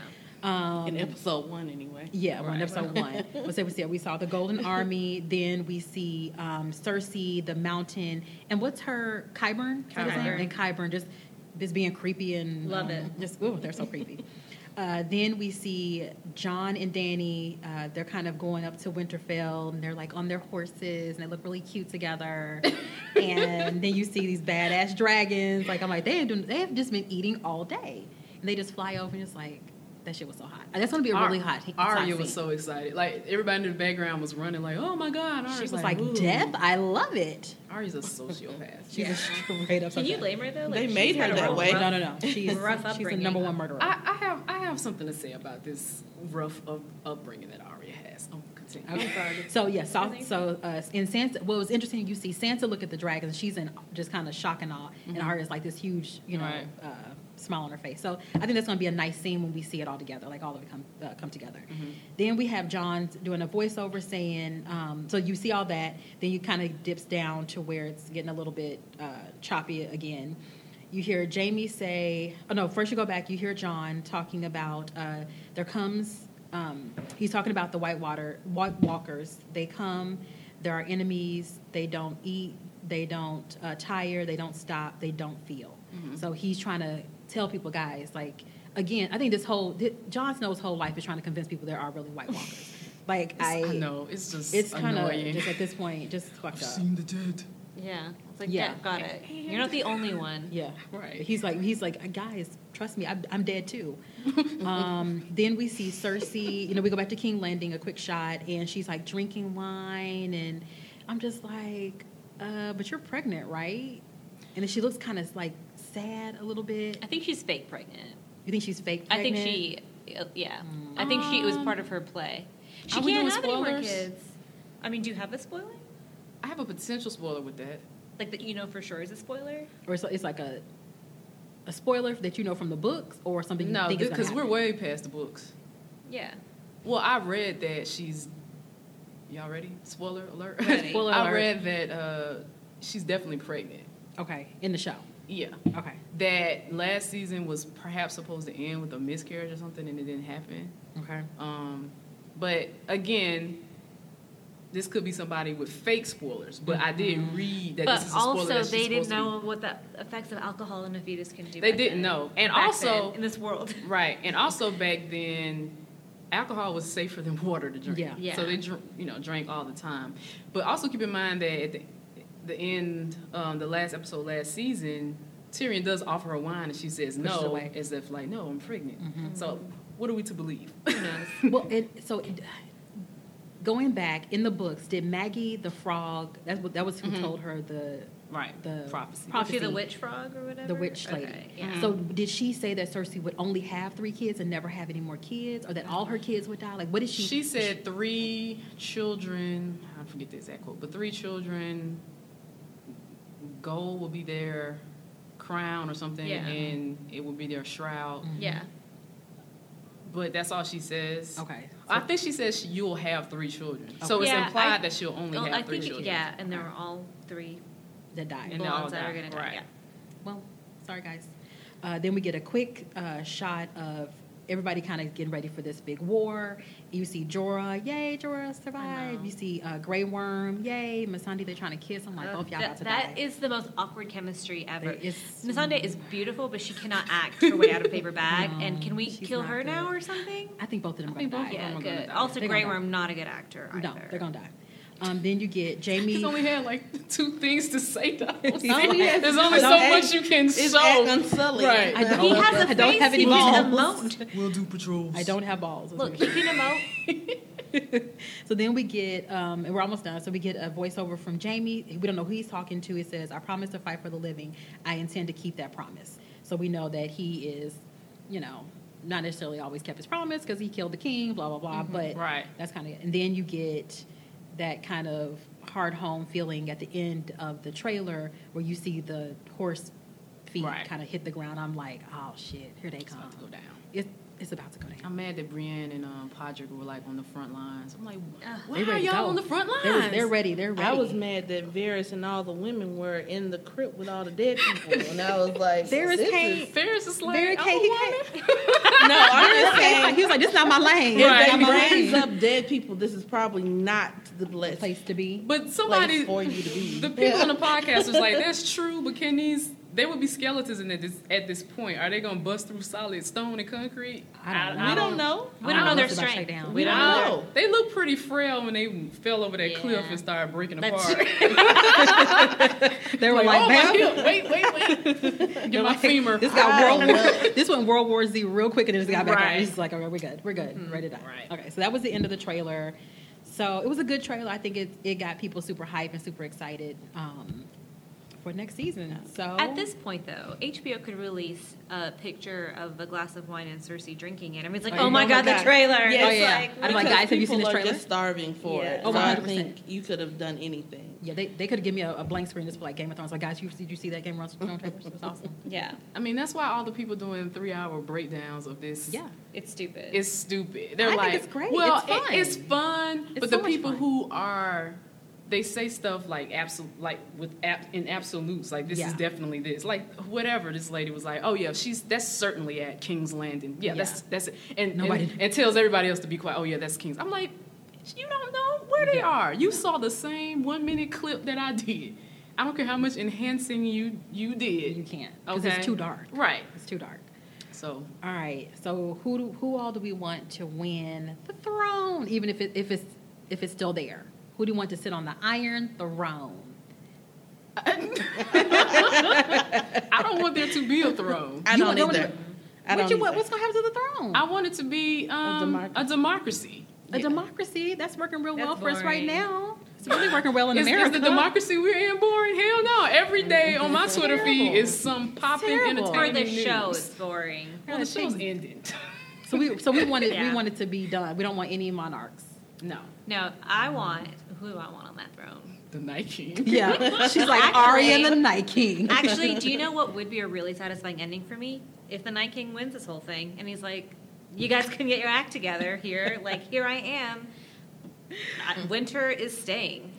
Speaker 2: Um,
Speaker 1: In episode one, anyway.
Speaker 2: yeah, one
Speaker 3: Right.
Speaker 2: episode one. We see we saw the Golden Army. Then we see um, Cersei, the Mountain, and what's her Qyburn? Is that his name?
Speaker 4: Qyburn.
Speaker 2: And Qyburn just just being creepy and
Speaker 4: Love
Speaker 2: um,
Speaker 4: it.
Speaker 2: Just ooh, they're so creepy. Uh, then we see Jon and Dany. Uh, they're kind of going up to Winterfell, and they're like on their horses, and they look really cute together. and then you see these badass dragons. Like I'm like, they have, they have just been eating all day, and they just fly over and just like that shit was so hot. That's gonna be a really hot. hot
Speaker 3: Arya was so excited. Like everybody in the background was running, like, "Oh my god!" Arya's
Speaker 2: She was like,
Speaker 3: "Ooh."
Speaker 2: death. I love it.
Speaker 3: Arya's a sociopath.
Speaker 2: She's
Speaker 4: Yeah.
Speaker 2: a straight up.
Speaker 4: Can you blame her though?
Speaker 1: They
Speaker 4: she's
Speaker 1: made her
Speaker 4: had a
Speaker 1: that
Speaker 4: rough-
Speaker 1: way.
Speaker 2: No, no, no. She's
Speaker 4: Rough
Speaker 2: she's the number one murderer.
Speaker 3: I, I have I have something to say about this rough up, upbringing that Arya has. Oh, God. continue.
Speaker 2: Okay. So yeah, so, so uh, in Sansa, what was interesting, you see Sansa look at the dragons. She's in just kind of shock and awe, and her is like this huge, you know,
Speaker 3: Right.
Speaker 2: uh, smile on her face. So I think that's going to be a nice scene when we see it all together, like all of it come uh, come together. Then we have Jon doing a voiceover saying, um, so you see all that. Then you kind of dips down to where it's getting a little bit uh, choppy again. You hear Jaime say, oh no, first you go back, you hear John talking about uh, there comes, um, he's talking about the Whitewater, White Walkers. They come, they're our enemies, they don't eat, they don't uh, tire, they don't stop, they don't feel. So he's trying to tell people, guys, like, again, I think this whole, th- Jon Snow's whole life is trying to convince people there are really White Walkers. like, I,
Speaker 3: I know it's just
Speaker 2: it's kind of,
Speaker 3: annoying.
Speaker 2: just at this point, just fucked up.
Speaker 3: Seen the dead.
Speaker 4: Yeah. It's like,
Speaker 2: Yeah.
Speaker 4: yeah, got it. You're not the only one.
Speaker 2: Yeah,
Speaker 3: Right.
Speaker 2: He's like, he's like, guys, trust me, I'm, I'm dead too. um, then we see Cersei. You know, we go back to King Landing, a quick shot, and she's like drinking wine, and I'm just like, uh, but you're pregnant, right? And then she looks kind of like sad a little bit.
Speaker 4: I think she's fake pregnant.
Speaker 2: You think she's fake? Pregnant?
Speaker 4: I think she, uh, yeah. I think she it was part of her play. She can't
Speaker 3: doing
Speaker 4: have any more kids. I mean, do you have a spoiler?
Speaker 3: I have a potential spoiler with that.
Speaker 4: Like that you know for sure is a spoiler?
Speaker 2: or it's, it's like a a spoiler that you know from the books, or something you
Speaker 3: No,
Speaker 2: think is
Speaker 3: because we're way past the books.
Speaker 4: Yeah.
Speaker 3: Well, I read that she's. Y'all ready? Spoiler alert.
Speaker 4: Ready.
Speaker 2: Spoiler
Speaker 3: I
Speaker 2: alert.
Speaker 3: read that uh, she's definitely pregnant.
Speaker 2: okay in the show.
Speaker 3: Yeah.
Speaker 2: Okay,
Speaker 3: That last season was perhaps supposed to end with a miscarriage or something, and it didn't happen.
Speaker 2: okay.
Speaker 3: Um, but again, this could be somebody with fake spoilers. But I did read that
Speaker 4: But
Speaker 3: this is a spoiler
Speaker 4: also, they didn't
Speaker 3: supposed to be-
Speaker 4: know what the effects of alcohol in a fetus can do.
Speaker 3: They didn't
Speaker 4: then.
Speaker 3: know. And
Speaker 4: Back
Speaker 3: also-
Speaker 4: in this world.
Speaker 3: Right, and also back then, alcohol was safer than water to drink.
Speaker 2: Yeah.
Speaker 4: Yeah.
Speaker 3: So they, you know, drank all the time. But also keep in mind that at the, the end, um, the last episode last season, Tyrion does offer her wine, and she says
Speaker 2: Pushes
Speaker 3: no,
Speaker 2: away.
Speaker 3: as if like, no, I'm pregnant. So what are we to believe?
Speaker 2: Well, it, so it, going back in the books, did Maggy the frog? That's what that was who told her the
Speaker 3: right,
Speaker 2: the
Speaker 3: prophecy.
Speaker 4: Was she the witch frog or whatever?
Speaker 2: The witch lady.
Speaker 4: Okay, yeah.
Speaker 2: So did she say that Cersei would only have three kids and never have any more kids, or that all her kids would die? Like, what did she?
Speaker 3: She said three children. I forget the exact quote, but three children. Gold will be their crown or something,
Speaker 4: Yeah.
Speaker 3: and it will be their shroud.
Speaker 4: Yeah.
Speaker 3: But that's all she says.
Speaker 2: Okay.
Speaker 3: I think she says she, you'll have three children. So it's
Speaker 4: Yeah,
Speaker 3: implied
Speaker 4: I-
Speaker 3: that she'll only
Speaker 4: Well,
Speaker 3: have
Speaker 4: I
Speaker 3: three
Speaker 4: think,
Speaker 3: children.
Speaker 4: yeah, and there were all three
Speaker 2: that died.
Speaker 3: And they all
Speaker 4: blondes that are
Speaker 3: die,
Speaker 4: going to die.
Speaker 3: right.
Speaker 4: Yeah.
Speaker 2: Well, sorry guys. Uh, then we get a quick uh, shot of everybody kind of getting ready for this big war. You see Jorah, yay, Jorah survived. You see uh, Grey Worm, yay, Missandei, they're trying to kiss. I'm like,
Speaker 4: Uh,
Speaker 2: both y'all
Speaker 4: that,
Speaker 2: about to
Speaker 4: that
Speaker 2: die.
Speaker 4: is the most awkward chemistry ever.
Speaker 2: It is-
Speaker 4: beautiful, but she cannot act her way out of a paper bag.
Speaker 2: No,
Speaker 4: and can we kill her now or something?
Speaker 2: I think both of them are going
Speaker 3: both
Speaker 2: to die.
Speaker 4: Yeah, good. Also,
Speaker 2: They're
Speaker 4: Grey
Speaker 2: gonna die.
Speaker 4: Worm, not a good actor.
Speaker 2: No, they're going to die. Um, then you get Jaime.
Speaker 3: He's only had like two things to say though.
Speaker 2: Yes.
Speaker 3: There's only so
Speaker 1: act-
Speaker 3: much you can
Speaker 1: It's
Speaker 3: show.
Speaker 1: act unsullied.
Speaker 3: Right.
Speaker 2: I don't,
Speaker 4: He has a
Speaker 2: I don't have any
Speaker 4: he
Speaker 2: balls.
Speaker 3: We'll do patrols.
Speaker 2: I don't have balls. is
Speaker 4: Look,
Speaker 2: what
Speaker 4: he can emote.
Speaker 2: is. so then we get, um, and we're almost done. So we get a voiceover from Jaime. We don't know who he's talking to. It says, "I promise to fight for the living. I intend to keep that promise." So we know that he is, you know, not necessarily always kept his promise because he killed the king. Blah blah blah. But
Speaker 3: Right.
Speaker 2: that's kind of it. And then you get that kind of Hardhome feeling at the end of the trailer where you see the horse feet
Speaker 3: Right.
Speaker 2: kind of hit the ground. I'm like, oh shit, here they
Speaker 3: It's
Speaker 2: come.
Speaker 3: about to go down.
Speaker 2: It's it's about to go down.
Speaker 3: I'm mad that Brienne and um, Podrick were like on the front lines. I'm like, why are y'all
Speaker 2: go.
Speaker 3: on the front lines?
Speaker 2: They're, they're ready. They're ready.
Speaker 1: I was mad that Varys and all the women were in the crypt with all the dead people, and I was like,
Speaker 2: Varys
Speaker 1: this
Speaker 2: can't-
Speaker 1: is-
Speaker 3: Varys is like,
Speaker 2: Very
Speaker 3: I'm
Speaker 2: Kate,
Speaker 3: a
Speaker 2: he
Speaker 3: woman.
Speaker 1: No, I'm just saying.
Speaker 2: he was like, "This is not my lane.
Speaker 1: If
Speaker 3: Right.
Speaker 1: they
Speaker 2: Not my
Speaker 1: brings up dead people, this is probably not the blessed
Speaker 2: place to be."
Speaker 3: But somebody,
Speaker 1: place for you to be.
Speaker 3: the people on the podcast was like, that's true, but can these, they would be skeletons in this, at this point. Are they going to bust through solid stone and concrete?
Speaker 2: I don't know.
Speaker 1: we don't know.
Speaker 4: We don't know their
Speaker 2: It's about to
Speaker 4: strength.
Speaker 2: down.
Speaker 1: We don't
Speaker 3: I
Speaker 1: know.
Speaker 3: They look pretty frail when they fell over that
Speaker 4: Yeah.
Speaker 3: cliff and started breaking
Speaker 4: That's
Speaker 3: apart.
Speaker 2: They were like,
Speaker 3: oh, my Wait, wait, wait.
Speaker 2: They're
Speaker 3: Get my
Speaker 2: like,
Speaker 3: femur.
Speaker 2: This got
Speaker 1: I
Speaker 2: World War. This went World War Z real quick, and then just got back on.
Speaker 3: Right.
Speaker 2: He's like, "Okay, we're good. We're good. Ready to die."
Speaker 3: Right.
Speaker 2: Okay, so that was the end of the trailer. So it was a good trailer. I think it it got people super hyped and super excited um, for next season. So
Speaker 4: At this point, though, HBO could release a picture of a glass of wine and Cersei drinking it. Everyone's like,
Speaker 2: Oh,
Speaker 4: "Oh, my
Speaker 1: oh my
Speaker 4: god, the trailer!"
Speaker 1: Yes.
Speaker 2: Oh, yeah.
Speaker 4: like,
Speaker 2: I'm like, guys, have you seen
Speaker 1: people
Speaker 2: this
Speaker 1: are
Speaker 2: trailer?
Speaker 1: just starving for
Speaker 4: Yeah.
Speaker 1: it.
Speaker 2: Oh,
Speaker 1: so I
Speaker 2: 100%.
Speaker 1: think you could have done anything.
Speaker 2: yeah, they, they could give me a, a blank screen just for like Game of Thrones. Like, guys, you, did you see that Game of Thrones trailer? It was awesome.
Speaker 4: yeah,
Speaker 3: I mean, that's why all the people doing three-hour breakdowns of this.
Speaker 2: Yeah.
Speaker 4: it's stupid.
Speaker 3: It's stupid. They're
Speaker 2: I think
Speaker 3: like,
Speaker 2: it's great.
Speaker 3: Well,
Speaker 2: It's fun.
Speaker 3: It, it's fun,
Speaker 2: It's
Speaker 3: but
Speaker 2: so
Speaker 3: the people
Speaker 2: fun.
Speaker 3: who are, they say stuff like absolute, like with ab, in absolutes, like this is definitely this, like whatever. This lady was like, oh yeah, she's that's certainly at King's Landing. Yeah, that's
Speaker 2: Yeah.
Speaker 3: that's it. And,
Speaker 2: Nobody-
Speaker 3: and and tells everybody else to be quiet. Oh yeah, that's King's. I'm like, you don't know where they
Speaker 2: Yeah.
Speaker 3: are. You saw the same one minute clip that I did. I don't care how much enhancing you you did.
Speaker 2: You can't because
Speaker 3: Okay.
Speaker 2: it's too dark.
Speaker 3: Right.
Speaker 2: It's too dark.
Speaker 3: So
Speaker 2: All right. So who do, who all do we want to win the throne? Even if it, if it's if it's still there, who do you want to sit on the Iron Throne?
Speaker 3: I don't want there to be a throne.
Speaker 1: I don't
Speaker 2: don't-
Speaker 1: either. I don't
Speaker 2: you, what, what's gonna happen to the throne?
Speaker 3: I want it to be um,
Speaker 1: democracy.
Speaker 3: a democracy.
Speaker 2: a democracy that's working real well
Speaker 4: That's
Speaker 2: for us right now. It's really working well in
Speaker 3: Is, is the democracy we're in boring? Hell no. Every day on my
Speaker 2: It's
Speaker 3: Twitter feed is some popping
Speaker 2: terrible.
Speaker 4: for
Speaker 3: entertaining
Speaker 4: the show,
Speaker 3: news.
Speaker 4: it's boring.
Speaker 3: Well, the show's ended.
Speaker 2: So we so we wanted we
Speaker 4: Yeah.
Speaker 2: wanted to be done. We don't want any monarchs.
Speaker 3: no,
Speaker 4: No, I want who do I want on that throne?
Speaker 3: the Night King.
Speaker 2: Yeah, she's like
Speaker 4: Actually-
Speaker 2: Arya and the Night King.
Speaker 4: Actually, do you know what would be a really satisfying ending for me? If the Night King wins this whole thing and he's like, "You guys can get your act together here. Like here I am." Winter is staying.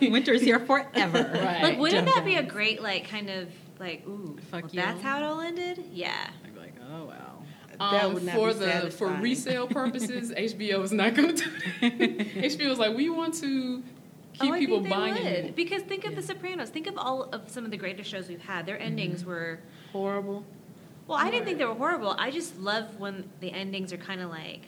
Speaker 2: Winter's here forever.
Speaker 3: Right.
Speaker 4: Like, wouldn't
Speaker 2: Dum
Speaker 4: that be a great like kind of like ooh?
Speaker 2: Fuck
Speaker 4: well,
Speaker 2: you.
Speaker 4: That's how it all ended. Yeah.
Speaker 2: I'd be like, oh wow.
Speaker 1: That
Speaker 3: Um,
Speaker 1: would not
Speaker 3: for
Speaker 1: be
Speaker 3: the for resale purposes, HBO is not going to do that. HBO is like, we want to keep
Speaker 4: oh, I
Speaker 3: people
Speaker 4: think they
Speaker 3: buying
Speaker 4: would.
Speaker 3: you.
Speaker 4: Because think of
Speaker 2: Yeah.
Speaker 4: The Sopranos. Think of all of some of the greatest shows we've had. Their endings were
Speaker 1: Horrible,
Speaker 4: well. I didn't think they were horrible. I just love when the endings are kind of like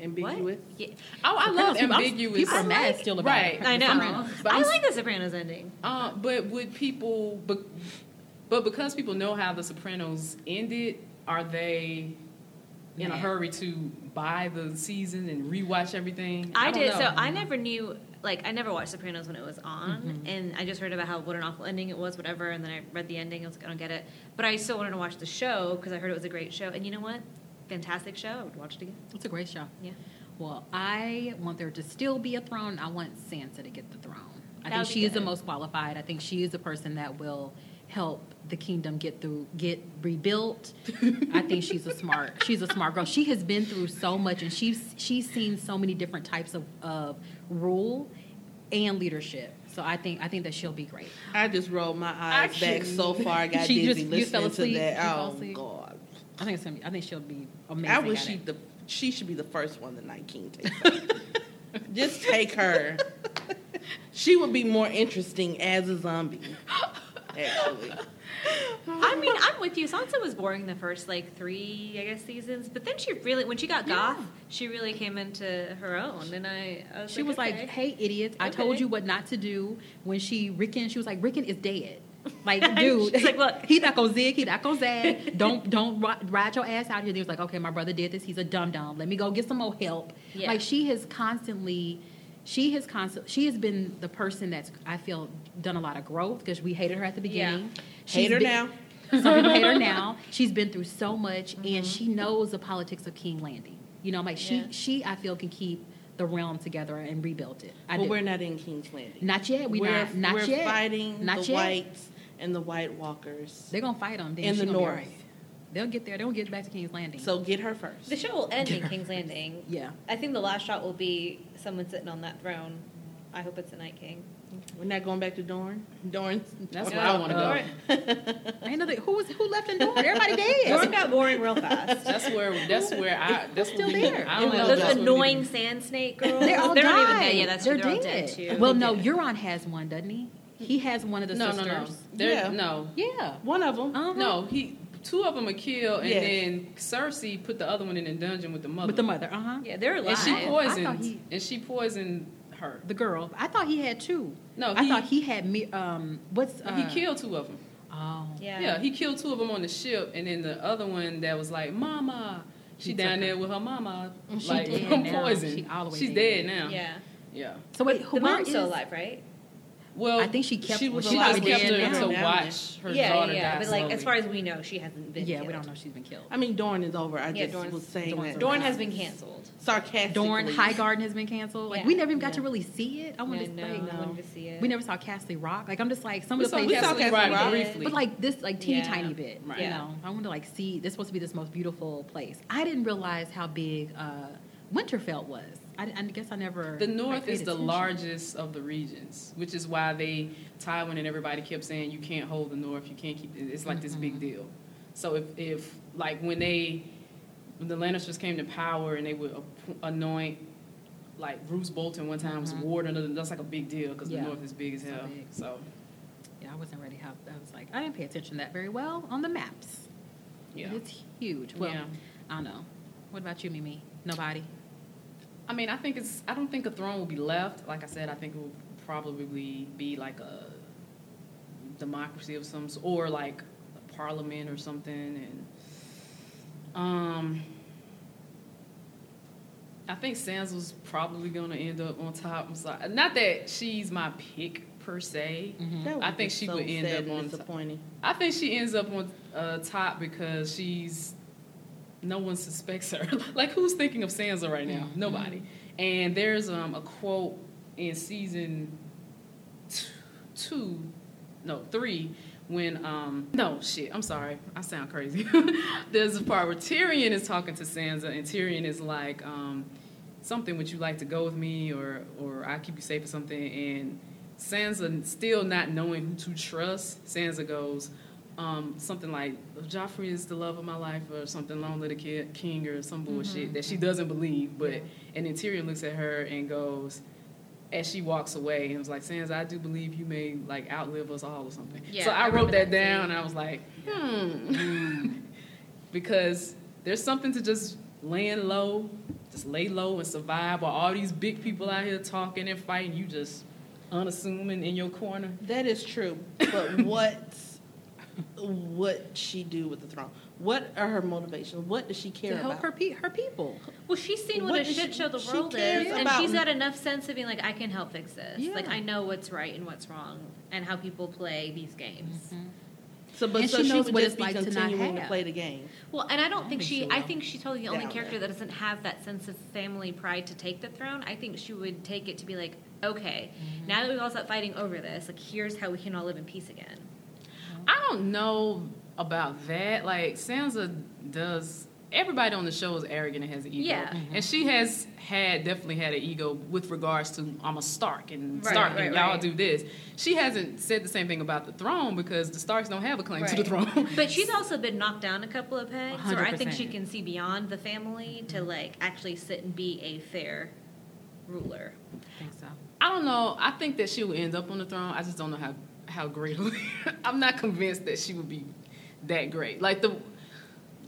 Speaker 1: ambiguous.
Speaker 4: Yeah.
Speaker 3: Oh, I love ambiguous.
Speaker 2: People are
Speaker 4: I
Speaker 2: mad
Speaker 4: like-
Speaker 2: still about
Speaker 3: Right.
Speaker 2: it.
Speaker 4: I know.
Speaker 3: But
Speaker 4: I like The Sopranos ending.
Speaker 3: Uh, but would people, but, but because people know how The Sopranos ended, are they in a hurry to buy the season and rewatch everything?
Speaker 4: I,
Speaker 3: don't
Speaker 4: did.
Speaker 3: know.
Speaker 4: So I never knew. Like I never watched Sopranos when it was on,
Speaker 2: Mm-hmm.
Speaker 4: and I just heard about how what an awful ending it was, whatever. And then I read the ending. I was like, I don't get it. But I still wanted to watch the show because I heard it was a great show. And you know what? Fantastic show. I would watch it again.
Speaker 2: It's a great show.
Speaker 4: Yeah.
Speaker 2: Well, I want there to still be a throne. I want Sansa to get the throne. I
Speaker 4: That
Speaker 2: think she is the most qualified. I think she is the person that will help the kingdom get through get rebuilt. I think she's a smart she's a smart girl. She has been through so much and she's she's seen so many different types of, of rule and leadership. So I think I think that she'll be great.
Speaker 1: I just rolled my eyes
Speaker 3: I
Speaker 1: back
Speaker 3: couldn't.
Speaker 1: so far. I got
Speaker 2: She
Speaker 1: dizzy
Speaker 2: just- you fell
Speaker 1: listening to
Speaker 2: asleep?
Speaker 1: that. Oh? God!
Speaker 2: I think it's gonna be, I think she'll be amazing.
Speaker 1: I wish she
Speaker 2: it.
Speaker 1: the she should be the first one the Night King takes. over. just take her. She would be more interesting as a zombie. Actually,
Speaker 4: I mean, I'm with you. Sansa was boring the first like three, I guess, seasons, but then she really, when she got
Speaker 2: Yeah.
Speaker 4: goth, she really came into her own. And I, I was
Speaker 2: She
Speaker 4: like,
Speaker 2: was
Speaker 4: okay.
Speaker 2: like, "Hey, idiots! I told you what not to do." When she Rickon, she was like, "Rickon is dead." Like, dude,
Speaker 4: She's like, "Look."
Speaker 2: he not gonna zig, he not gonna zag. Don't don't ri- ride your ass out here. He was like, "Okay, my brother did this. He's a dumb dumb. Let me go get some more help."
Speaker 4: Yeah.
Speaker 2: Like she has constantly, she has constant, she has been the person that's I feel done a lot of growth because we hated her at the beginning. She's
Speaker 1: hate her
Speaker 2: been-
Speaker 1: now.
Speaker 2: Some people hate her now. She's been through so much, and
Speaker 4: Mm-hmm.
Speaker 2: she knows the politics of King Landing. You know, like she
Speaker 4: Yeah.
Speaker 2: she I feel can keep the realm together and rebuild it. I
Speaker 1: But
Speaker 2: do.
Speaker 1: we're not in King's Landing.
Speaker 2: Not yet. We
Speaker 1: we're
Speaker 2: not. Not
Speaker 1: we're
Speaker 2: yet.
Speaker 1: fighting
Speaker 2: Not
Speaker 1: the
Speaker 2: yet.
Speaker 1: whites and the White Walkers
Speaker 2: They're gonna fight them. Then
Speaker 1: in the north.
Speaker 2: alright. They'll get there. They'll get back to King's Landing.
Speaker 1: So get her first.
Speaker 4: the show will end in King's Landing.
Speaker 2: yeah.
Speaker 4: I think the last shot will be someone sitting on that throne. I hope it's the Night King.
Speaker 1: We're not going back to Dorne. Dorne.
Speaker 3: That's where I want to go.
Speaker 4: Dorne-
Speaker 2: Ain't nothing. Who was who left in Dorne? Everybody
Speaker 4: Dorne
Speaker 2: dead.
Speaker 4: got boring real fast.
Speaker 3: That's where. That's where I. That's
Speaker 2: still
Speaker 3: we,
Speaker 2: there.
Speaker 3: I don't know.
Speaker 4: Those
Speaker 3: that's
Speaker 4: annoying sand snake girls.
Speaker 2: They're all
Speaker 4: They're
Speaker 2: died.
Speaker 4: not even dead. Yeah, that's
Speaker 2: they're.
Speaker 4: They're all
Speaker 2: dead.
Speaker 4: dead too.
Speaker 2: Well, no,
Speaker 1: dead.
Speaker 2: Euron has one, doesn't he? He has one of the
Speaker 3: to- no,
Speaker 2: sisters.
Speaker 3: no, no. They're,
Speaker 1: Yeah.
Speaker 3: No,
Speaker 2: Yeah.
Speaker 1: One of them.
Speaker 2: Uh-huh.
Speaker 3: no. He. Two of them are killed, and
Speaker 1: Yes.
Speaker 3: then Cersei put the other one in a dungeon with the mother.
Speaker 2: With the mother. Uh huh.
Speaker 4: Yeah, they're alive.
Speaker 3: and
Speaker 4: alive.
Speaker 3: she poisoned.
Speaker 2: he-
Speaker 3: And she poisoned her.
Speaker 2: The girl. I thought he had two.
Speaker 3: No,
Speaker 2: I thought he had me. Um, what's uh,
Speaker 3: he killed two of them.
Speaker 2: Oh.
Speaker 4: yeah.
Speaker 3: Yeah, he killed two of them on the ship, and then the other one that was like, "Mama," she
Speaker 2: He
Speaker 3: down there
Speaker 2: her.
Speaker 3: with her mama,
Speaker 2: She
Speaker 3: like
Speaker 2: dead now.
Speaker 3: poisoned.
Speaker 2: She all the way
Speaker 3: She's
Speaker 2: dead.
Speaker 3: dead now.
Speaker 4: Yeah.
Speaker 3: Yeah.
Speaker 2: So wait, who
Speaker 4: The
Speaker 2: where
Speaker 4: mom's still alive, right?
Speaker 3: Well,
Speaker 2: I think she kept.
Speaker 1: she was
Speaker 3: she just
Speaker 1: when
Speaker 3: kept
Speaker 1: she
Speaker 3: her
Speaker 1: went
Speaker 3: to watch her
Speaker 4: yeah,
Speaker 3: daughter
Speaker 4: yeah.
Speaker 3: die
Speaker 4: But like,
Speaker 3: slowly.
Speaker 4: as far as we know, she hasn't been.
Speaker 2: Yeah,
Speaker 4: killed.
Speaker 2: we don't know if she's been killed.
Speaker 1: I mean, Dorne is over. I
Speaker 4: Yeah,
Speaker 1: just
Speaker 4: Dorne's-
Speaker 1: was saying
Speaker 2: Dorne's
Speaker 1: that.
Speaker 4: Dorne has been canceled.
Speaker 1: sarcastically.
Speaker 2: Dorne High Garden has been canceled. Like we never even got
Speaker 1: Yeah.
Speaker 2: to really see it. I want
Speaker 4: Yeah,
Speaker 2: to
Speaker 4: no,
Speaker 2: like,
Speaker 4: I wanted to see it.
Speaker 2: We never saw Castle Rock. Like I'm just like some
Speaker 3: we
Speaker 2: of the
Speaker 3: saw, we
Speaker 2: places.
Speaker 3: saw
Speaker 1: Castle
Speaker 3: Castle Rock
Speaker 1: Rock.
Speaker 3: briefly.
Speaker 2: But like this, like teeny
Speaker 4: Yeah.
Speaker 2: tiny bit.
Speaker 3: Right.
Speaker 2: You know, I want to like see. This supposed to be this most beautiful place. I didn't realize how big uh, Winterfell was. I, I guess I never.
Speaker 3: The North is the
Speaker 2: attention.
Speaker 3: largest of the regions, which is why they Tywin and everybody kept saying you can't hold the North, you can't keep it. It's like this
Speaker 2: Mm-hmm.
Speaker 3: big deal. So if, if like when they when the Lannisters came to power and they would anoint like Roose Bolton one time was
Speaker 2: Mhm.
Speaker 3: warden, of the- that's like a big deal because
Speaker 2: Yeah.
Speaker 3: the North is big as
Speaker 2: So
Speaker 3: hell.
Speaker 2: big.
Speaker 3: So
Speaker 2: Yeah, I wasn't ready. How I was like, I didn't pay attention to that very well on the maps.
Speaker 3: yeah,
Speaker 2: It's huge. Well,
Speaker 3: yeah.
Speaker 2: I don't know. What about you, Mimi? Nobody.
Speaker 3: I mean, I think it's. I don't think a throne will be left. Like I said, I think it will probably be like a democracy of some sort, or like a parliament or something. And um, I think Sansa's probably going to end up on top. I'm sorry, not that she's my pick per se.
Speaker 1: That would
Speaker 3: I
Speaker 1: be
Speaker 3: think she
Speaker 1: so
Speaker 3: would end
Speaker 1: sad
Speaker 3: up
Speaker 1: and
Speaker 3: on top.
Speaker 1: disappointing.
Speaker 3: I think she ends up on uh, top because she's no one suspects her. like who's thinking of Sansa right now?
Speaker 2: Mm-hmm.
Speaker 3: Nobody. And there's um, a quote in season two, no three, when um no shit. I'm sorry, I sound crazy. there's a part where Tyrion is talking to Sansa, and Tyrion is like um, something. Would you like to go with me, or or I keep you safe or something? And Sansa, still not knowing who to trust, Sansa goes um, something like Joffrey is the love of my life, or something. Long live the kid, king, or some bullshit that she doesn't believe. But and then Tyrion looks at her and goes, as she walks away, and was like, Sansa, I do believe you may like outlive us all or something.
Speaker 4: Yeah,
Speaker 3: so I,
Speaker 4: I
Speaker 3: wrote that
Speaker 4: that
Speaker 3: down, and I was like, hmm, because there's something to just laying low, just lay low and survive while all these big people out here talking and fighting. You just unassuming in your corner.
Speaker 1: That is true. But what would she do with the throne? What are her motivations? What does she care
Speaker 2: to help
Speaker 1: about?
Speaker 2: her pe- her people.
Speaker 4: Well, she's seen what,
Speaker 1: What
Speaker 4: a shit
Speaker 1: she-
Speaker 4: show the
Speaker 1: she
Speaker 4: world
Speaker 1: cares
Speaker 4: is, and she's got enough sense of being like, I can help fix this.
Speaker 2: Yeah.
Speaker 4: Like, I know what's right and what's wrong, and how people play these games. Mm-hmm.
Speaker 1: So, but
Speaker 2: And
Speaker 1: so
Speaker 2: she knows
Speaker 1: would
Speaker 2: what
Speaker 1: just
Speaker 2: it's
Speaker 1: be
Speaker 2: like to not
Speaker 1: continuing to play the game.
Speaker 4: Well, and I don't
Speaker 2: I
Speaker 4: think
Speaker 2: think
Speaker 4: she.
Speaker 2: she
Speaker 4: I think she's totally the only character
Speaker 1: there.
Speaker 4: that doesn't have that sense of family pride to take the throne. I think she would take it to be like, okay, mm-hmm. now that we've all stopped fighting over this, like here's how we can all live in peace again.
Speaker 3: I don't know about that. Like Sansa does. Everybody on the show is arrogant and has an ego,
Speaker 4: Yeah.
Speaker 3: and she has had definitely had an ego with regards to I'm a Stark and
Speaker 4: Right,
Speaker 3: Stark
Speaker 4: right,
Speaker 3: and y'all
Speaker 4: right.
Speaker 3: do this. She hasn't said the same thing about the throne because the Starks don't have a claim to the throne.
Speaker 4: But she's also been knocked down a couple of pegs, or I think she can see beyond the family to mm-hmm. like actually sit and be a fair ruler.
Speaker 2: I think so.
Speaker 3: I don't know. I think that she will end up on the throne. I just don't know how how great. I'm not convinced that she would be that great. Like the.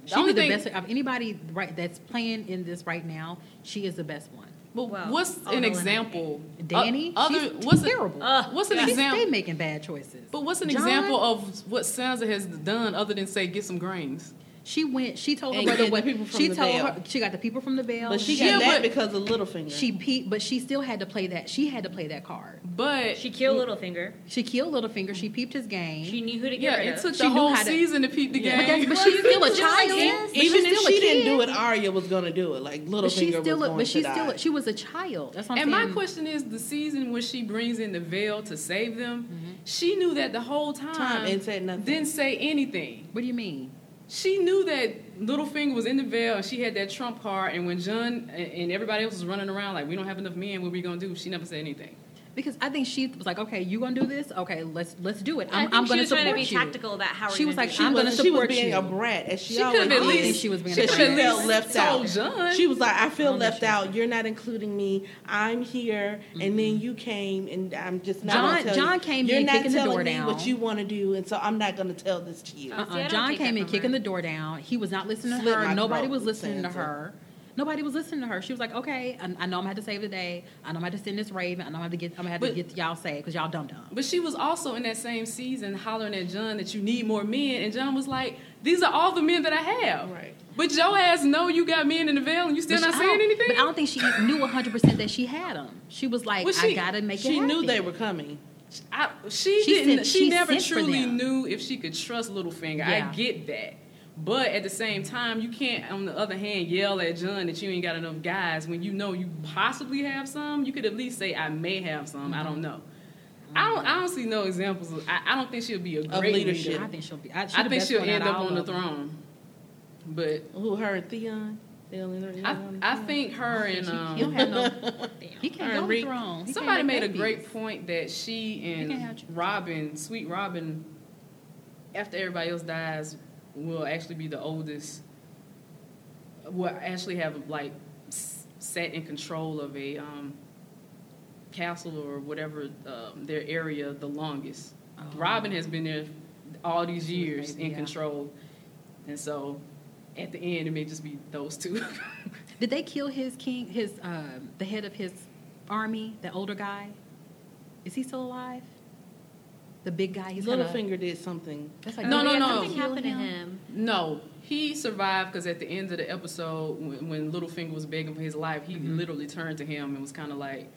Speaker 2: She
Speaker 3: only
Speaker 2: be the
Speaker 3: thing-
Speaker 2: best of anybody right that's playing in this right now. She is the best one.
Speaker 3: But
Speaker 4: Well,
Speaker 3: what's
Speaker 4: although
Speaker 3: an
Speaker 4: in-
Speaker 3: example?
Speaker 2: Dany,
Speaker 3: o- other
Speaker 2: she's
Speaker 3: what's a-
Speaker 2: terrible.
Speaker 4: Ugh,
Speaker 3: what's an
Speaker 2: She's
Speaker 3: example?
Speaker 2: stay making bad choices.
Speaker 3: But what's an
Speaker 2: Jon,
Speaker 3: example of what Sansa has done other than say get some grains?
Speaker 2: She went. She told her
Speaker 1: And
Speaker 2: brother what
Speaker 1: the people from
Speaker 2: she
Speaker 1: the
Speaker 2: told
Speaker 1: Vale.
Speaker 2: her. She got the people from the Vale.
Speaker 1: But she
Speaker 3: Yeah,
Speaker 1: got that
Speaker 3: but-
Speaker 1: because of Littlefinger.
Speaker 2: she peeped, but she still had to play that. She had to play that card.
Speaker 3: But
Speaker 4: She killed Littlefinger.
Speaker 2: She killed Littlefinger. She peeped his game.
Speaker 4: She knew who to get
Speaker 3: yeah,
Speaker 4: rid
Speaker 3: it took
Speaker 2: She
Speaker 3: the whole
Speaker 2: how to-
Speaker 3: season to peep the
Speaker 1: Yeah.
Speaker 2: but,
Speaker 3: game.
Speaker 2: that's, but she's still a
Speaker 4: Well,
Speaker 2: child.
Speaker 4: yes.
Speaker 1: Even if she didn't do it, Arya was going to do it. Like
Speaker 2: But she's
Speaker 1: Littlefinger
Speaker 2: still.
Speaker 1: was
Speaker 2: A,
Speaker 1: going
Speaker 2: but
Speaker 1: to
Speaker 2: she's
Speaker 1: die.
Speaker 2: still. She was a child. That's what I'm
Speaker 3: and my question is, the season when she brings in the Vale to save them, mm-hmm. she knew that the whole time,
Speaker 1: Time and said nothing.
Speaker 3: Didn't say anything.
Speaker 2: What do you mean?
Speaker 3: She knew that Littlefinger was in the Vale and she had that trump card. And when Jon and and everybody else was running around like, we don't have enough men, what are we gonna do? She never said anything.
Speaker 2: Because I think she was like, okay, you gonna do this? Okay, let's let's do it.
Speaker 4: I
Speaker 2: I'm,
Speaker 4: think
Speaker 2: I'm
Speaker 4: she
Speaker 2: gonna
Speaker 4: was
Speaker 2: support
Speaker 4: trying to be
Speaker 2: you.
Speaker 4: tactical about how
Speaker 2: She was like,
Speaker 4: do
Speaker 2: I'm
Speaker 4: this.
Speaker 2: gonna
Speaker 1: was, she was
Speaker 2: support
Speaker 1: being
Speaker 2: you.
Speaker 1: a brat, as she,
Speaker 3: She
Speaker 1: always
Speaker 3: could've at least-
Speaker 2: think she was being
Speaker 1: She
Speaker 2: a
Speaker 1: she
Speaker 2: brat.
Speaker 1: felt left
Speaker 3: Told
Speaker 1: out.
Speaker 3: Jon.
Speaker 1: She was like, I feel
Speaker 2: don't
Speaker 1: left out. You're not including me. I'm here, and then mm-hmm. you came, and I'm just not. Jon- tell
Speaker 2: Jon
Speaker 1: you.
Speaker 2: came
Speaker 1: You're
Speaker 2: in
Speaker 1: not
Speaker 2: kicking the door
Speaker 1: me
Speaker 2: down.
Speaker 1: what you want to do, and so I'm not going to tell this to you.
Speaker 2: Uh-uh.
Speaker 4: See, Jon
Speaker 2: came in kicking the door down. He was not listening to her. Nobody was listening to her. Nobody was listening to her. She was like, "Okay, I, I know I'm gonna have to save the day. I know I'm gonna have to send this raven. I know I'm gonna have to get. I'm gonna have to get y'all saved because y'all dumb dumb."
Speaker 3: But she was also in that same season hollering at Jon that you need more men, and Jon was like, "These are all the men that I have."
Speaker 1: Right.
Speaker 3: But your ass know you got men in the Vale, and you still
Speaker 2: But
Speaker 3: not
Speaker 2: she-
Speaker 3: saying anything.
Speaker 2: But I don't think she knew 100 percent that she had them. She was like,
Speaker 1: Well,
Speaker 2: "I gotta make it."
Speaker 1: She knew they were coming.
Speaker 3: I, she,
Speaker 2: She
Speaker 3: didn't.
Speaker 2: sent-
Speaker 3: she,
Speaker 2: she
Speaker 3: never truly knew if she could trust Littlefinger.
Speaker 2: Yeah.
Speaker 3: I get that, but at the same time, you can't. On the other hand, yell at Jon that you ain't got enough guys when you know you possibly have some. You could at least say, "I may have some. I don't know." I don't. I don't see no examples. Of, I, I don't think she'll be a great
Speaker 1: leadership.
Speaker 3: leader.
Speaker 2: I think she'll be. I,
Speaker 3: I think she'll end up on the throne. But
Speaker 1: Who her and Theon? They only learned
Speaker 3: I, I think her and um,
Speaker 2: He don't have no. He can't go
Speaker 1: Rick.
Speaker 2: throne. He
Speaker 3: Somebody made
Speaker 2: make
Speaker 3: a great point that she and. Robin, sweet Robin, after everybody else dies, will actually be the oldest. Will actually have like set in control of a um, castle or whatever um, their area the longest.
Speaker 2: Oh.
Speaker 3: Robin has been there all these years in
Speaker 2: yeah.
Speaker 3: control, and so at the end it may just be those two.
Speaker 2: Did they kill his king? His um, the head of his army, the older guy. Is he still alive? The big guy. He's kinda-
Speaker 1: Littlefinger did something.
Speaker 2: That's like
Speaker 3: No, no, no.
Speaker 4: Something happened to him.
Speaker 3: No, he survived because at the end of the episode, when, when Littlefinger was begging for his life, he
Speaker 2: Mhm.
Speaker 3: literally turned to him and was kind of like,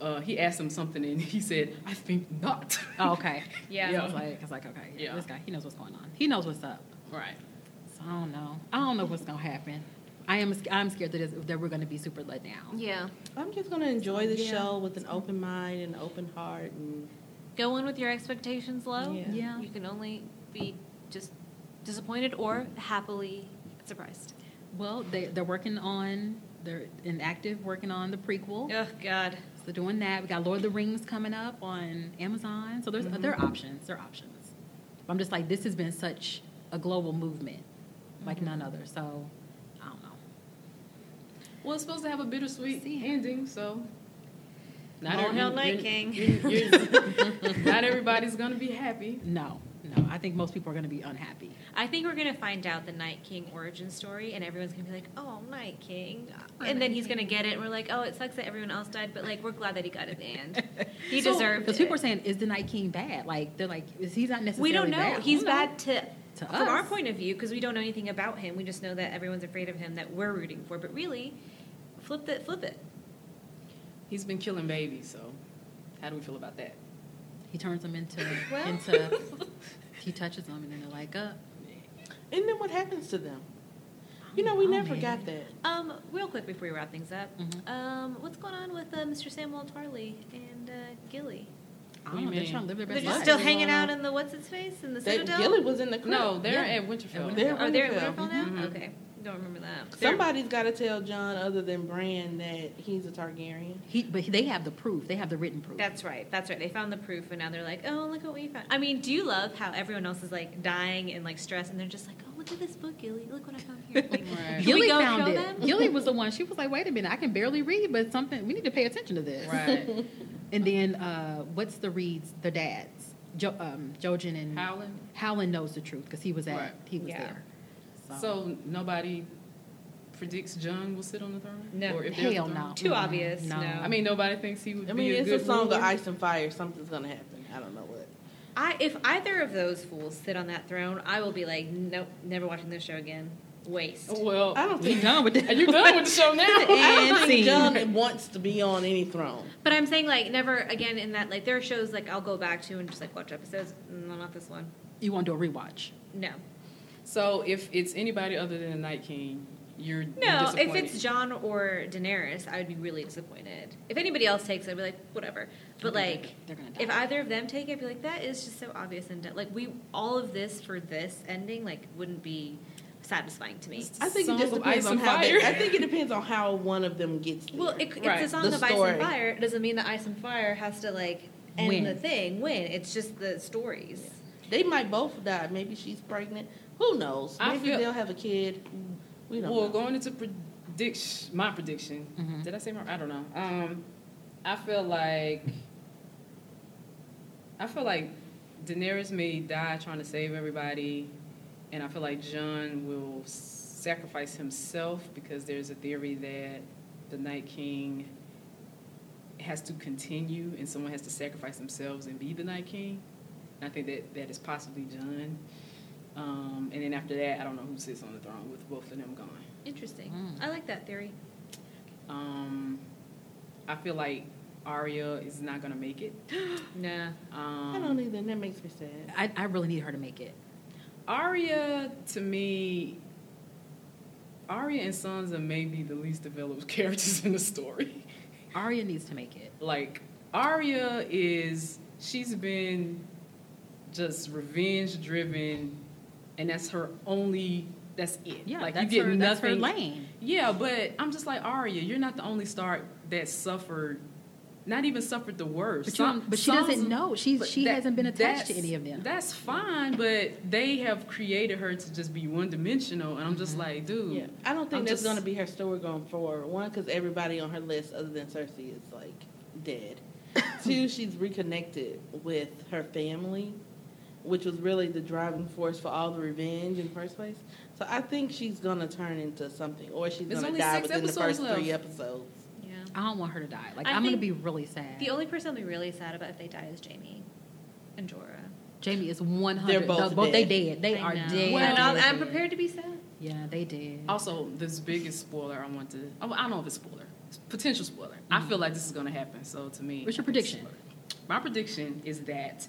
Speaker 3: uh, he asked him something and he said, "I think not."
Speaker 2: Oh, okay.
Speaker 4: Yeah.
Speaker 2: So I was like, I was like, okay,
Speaker 3: Yeah.
Speaker 2: this guy, he knows what's going on. He knows what's up.
Speaker 3: right.
Speaker 2: So I don't know. I don't know what's gonna happen. I am. I'm scared that, that we're gonna be super let down.
Speaker 4: Yeah.
Speaker 1: I'm just gonna enjoy the
Speaker 2: Yeah.
Speaker 1: show with an open mind and an open heart, and
Speaker 4: Go in with your expectations low.
Speaker 1: Yeah.
Speaker 2: Yeah.
Speaker 4: You can only be just disappointed or happily surprised.
Speaker 2: Well, they they're working on. They're in active working on the prequel.
Speaker 4: Oh God.
Speaker 2: So doing that. We got Lord of the Rings coming up on Amazon. So there's there are mm-hmm. options. There are options. I'm just like this has been such a global movement, like none mm-hmm. other. So I don't know.
Speaker 3: Well, it's supposed to have a bittersweet ending, so.
Speaker 4: All
Speaker 3: every-
Speaker 4: hail Night
Speaker 3: you're-
Speaker 4: King.
Speaker 3: you're- you're- not everybody's gonna be happy.
Speaker 2: No, no. I think most people are going to be unhappy.
Speaker 4: I think we're gonna find out the Night King origin story, and everyone's gonna be like, "Oh, Night King,"
Speaker 2: Our
Speaker 4: and then he's
Speaker 2: King.
Speaker 4: gonna get it, and we're like, "Oh, it sucks that everyone else died, but like, we're glad that he got it at the end. He
Speaker 3: So-
Speaker 4: deserved
Speaker 2: Because people are saying, is the Night King bad? Like they're like, is he's not necessarily
Speaker 4: we don't know.
Speaker 2: Bad.
Speaker 4: He's
Speaker 2: don't know.
Speaker 4: bad to,
Speaker 2: To
Speaker 4: from our point of view because we don't know anything about him. We just know that everyone's afraid of him, that we're rooting for. But really, flip it, flip it.
Speaker 3: He's been killing babies, so how do we feel about that?
Speaker 2: He turns them into
Speaker 4: Well.
Speaker 2: into. he touches them and then they're like, uh.
Speaker 1: and then what happens to them? You know, we
Speaker 2: Oh,
Speaker 1: never
Speaker 2: man.
Speaker 1: got that.
Speaker 4: Um, real quick before we wrap things up,
Speaker 2: Mhm.
Speaker 4: um, what's going on with uh, Mr. Samuel Tarly and uh, Gilly?
Speaker 2: I
Speaker 3: What do
Speaker 2: don't know. They're trying to live their best They're
Speaker 4: just
Speaker 2: life.
Speaker 4: still hanging out in the what's his face in the
Speaker 1: That
Speaker 4: Citadel.
Speaker 1: Gilly was in the crypt.
Speaker 3: No, they're
Speaker 2: Yeah.
Speaker 3: at Winterfell.
Speaker 1: They're-
Speaker 4: oh, they're at
Speaker 1: Winterfell.
Speaker 4: Winterfell now.
Speaker 3: Mhm.
Speaker 4: Okay, don't remember that.
Speaker 1: Somebody's got to tell Jon, other than Bran, that he's a Targaryen.
Speaker 2: He, but they have the proof. They have the written proof.
Speaker 4: That's right. That's right. They found the proof, and now they're like, "Oh, look what we found." I mean, do you love how everyone else is like dying and like stressed, and they're just like, "Oh, look at this book, Gilly. Look what I found here." Like,
Speaker 3: Right.
Speaker 2: Gilly
Speaker 4: we go
Speaker 2: found
Speaker 4: show
Speaker 2: it.
Speaker 4: them?
Speaker 2: Gilly was the one. She was like, "Wait a minute, I can barely read, but something. We need to pay attention to this."
Speaker 3: Right.
Speaker 2: And then, uh, what's the Reeds? The dads, jo- um, Jojen and
Speaker 3: Howland.
Speaker 2: Howland knows the truth because he was at
Speaker 3: Right.
Speaker 2: he was
Speaker 4: Yeah.
Speaker 2: there.
Speaker 3: So nobody predicts Jon will sit on the throne?
Speaker 4: No.
Speaker 3: Or if there's a
Speaker 2: hell
Speaker 3: throne?
Speaker 2: no,
Speaker 4: Too
Speaker 2: Mm,
Speaker 4: obvious, no.
Speaker 3: I mean, nobody thinks he would
Speaker 1: I
Speaker 3: be
Speaker 1: mean,
Speaker 3: a
Speaker 1: it's
Speaker 3: good
Speaker 1: a song
Speaker 3: ruler.
Speaker 1: of ice and fire. Something's gonna happen. I don't know what.
Speaker 4: I if either of those fools sit on that throne, I will be like, "Nope, never watching this show again. Waste."
Speaker 3: Well,
Speaker 1: I don't
Speaker 2: we
Speaker 1: think.
Speaker 2: done with that.
Speaker 3: You're you done with the show now?
Speaker 1: I
Speaker 2: And
Speaker 1: don't think
Speaker 2: scene.
Speaker 1: Jon wants to be on any throne.
Speaker 4: But I'm saying like never again in that like there are shows like I'll go back to and just like watch episodes. No, not this one.
Speaker 2: You want to do a rewatch?
Speaker 4: No,
Speaker 3: so if it's anybody other than the Night King, you're you're
Speaker 4: no. If it's Jon or Daenerys, I would be really disappointed. If anybody else takes it, I'd be like whatever. But
Speaker 2: Okay,
Speaker 4: like
Speaker 2: they're gonna
Speaker 4: if either of them take it, I'd be like that is just so obvious and like we all of this for this ending like wouldn't be satisfying to me.
Speaker 1: I think
Speaker 3: Song
Speaker 1: it just depends
Speaker 3: Ice
Speaker 1: on how. They, I think it depends on how one of them gets there.
Speaker 4: Well, it, it's
Speaker 3: Right.
Speaker 4: a song
Speaker 1: The
Speaker 4: of Ice and Fire. It doesn't mean that Ice and Fire has to like end
Speaker 2: Win.
Speaker 4: the thing, win. It's just the stories.
Speaker 1: they might both die. Maybe she's pregnant. Who knows?
Speaker 3: I
Speaker 1: Maybe
Speaker 3: feel-
Speaker 1: they'll have a kid. We don't
Speaker 3: well,
Speaker 1: know.
Speaker 3: going into prediction, my prediction.
Speaker 2: Mhm.
Speaker 3: Did I say my? I don't know. Um, I feel like I feel like Daenerys may die trying to save everybody, and I feel like Jon will sacrifice himself because there's a theory that the Night King has to continue, and someone has to sacrifice themselves and be the Night King. And I think that that is possibly Jon. Um, and then after that, I don't know who sits on the throne with both of them gone.
Speaker 4: Interesting.
Speaker 2: Mm.
Speaker 4: I like that theory.
Speaker 3: Um, I feel like Arya is not gonna make it.
Speaker 4: Nah.
Speaker 1: I
Speaker 3: Um,
Speaker 1: don't either, that makes me sad.
Speaker 2: I, I really need her to make it.
Speaker 3: Arya, to me, Arya and Sansa may be the least developed characters in the story.
Speaker 2: Arya needs to make it.
Speaker 3: Like Arya is, she's been just revenge driven, and that's her only. That's it.
Speaker 2: Yeah,
Speaker 3: like
Speaker 2: that's
Speaker 3: you get
Speaker 2: her, that's
Speaker 3: nothing.
Speaker 2: her lane.
Speaker 3: Yeah, but I'm just like Arya. You're not the only star that suffered. Not even suffered the worst.
Speaker 2: But,
Speaker 3: Some-
Speaker 2: don't- but she doesn't know. She's she
Speaker 3: that-
Speaker 2: hasn't been attached to any of them.
Speaker 3: That's fine, but they have created her to just be one dimensional, and I'm
Speaker 2: Mm-hmm.
Speaker 3: just like, dude.
Speaker 1: Yeah, I don't think
Speaker 3: I'm
Speaker 1: that's going to be her story going forward. One, because everybody on her list other than Cersei is like dead. Two, she's reconnected with her family, which was really the driving force for all the revenge in the first place. So I think she's going to turn into something, or she's
Speaker 3: There's
Speaker 1: gonna die within the
Speaker 3: episodes
Speaker 1: first three episodes.
Speaker 4: Yeah.
Speaker 2: I don't want her to die. Like
Speaker 4: I
Speaker 2: I'm gonna be really sad.
Speaker 4: The only person I'll be really sad about if they die is Jaime and Jorah.
Speaker 2: Jaime is one
Speaker 1: They're
Speaker 2: hundred.
Speaker 1: both
Speaker 2: both they
Speaker 1: dead.
Speaker 2: dead. They
Speaker 4: I
Speaker 2: are
Speaker 4: know.
Speaker 2: dead.
Speaker 3: Well,
Speaker 4: and I'll,
Speaker 2: dead,
Speaker 4: I'm prepared to be sad.
Speaker 2: Yeah, they did.
Speaker 3: Also, this biggest spoiler I want to. oh, I don't know if it's spoiler. It's potential spoiler. I feel like this is going to happen. So to me,
Speaker 2: What's your
Speaker 3: I think it's
Speaker 2: prediction?
Speaker 3: My prediction is that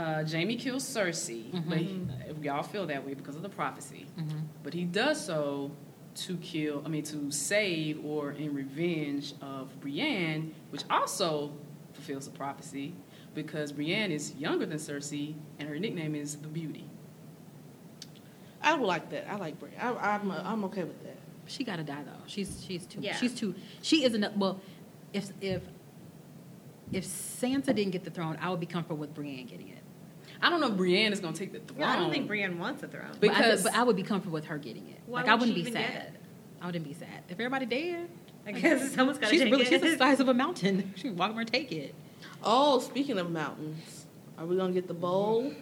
Speaker 3: uh, Jaime kills Cersei, but he, if y'all feel that way because of the prophecy.
Speaker 2: Mhm.
Speaker 3: But he does so to kill. I mean, to save or in revenge of Brienne, which also fulfills the prophecy because Brienne is younger than Cersei, and her nickname is the Beauty.
Speaker 1: I would like that. I like Brie. I, I'm, I'm okay with that.
Speaker 2: She gotta die though. She's she's too.
Speaker 4: Yeah.
Speaker 2: She's too. She isn't. Well, if if if Sansa didn't get the throne, I would be comfortable with Brienne getting it.
Speaker 3: I don't know if Brienne is going to take the throne.
Speaker 4: Yeah, I don't think Brienne wants a throne.
Speaker 2: But I,
Speaker 3: Because-
Speaker 2: but I would be comfortable with her getting it.
Speaker 4: Why
Speaker 2: like I
Speaker 4: would
Speaker 2: wouldn't
Speaker 4: she
Speaker 2: be
Speaker 4: even get
Speaker 2: sad.
Speaker 4: it?
Speaker 2: I wouldn't be sad if everybody dead.
Speaker 4: I guess someone's got to
Speaker 2: She's
Speaker 4: take
Speaker 2: really
Speaker 4: it.
Speaker 2: she's the size of a mountain. She can walk over and take it.
Speaker 1: Oh, speaking of mountains, are we going to get the bowl?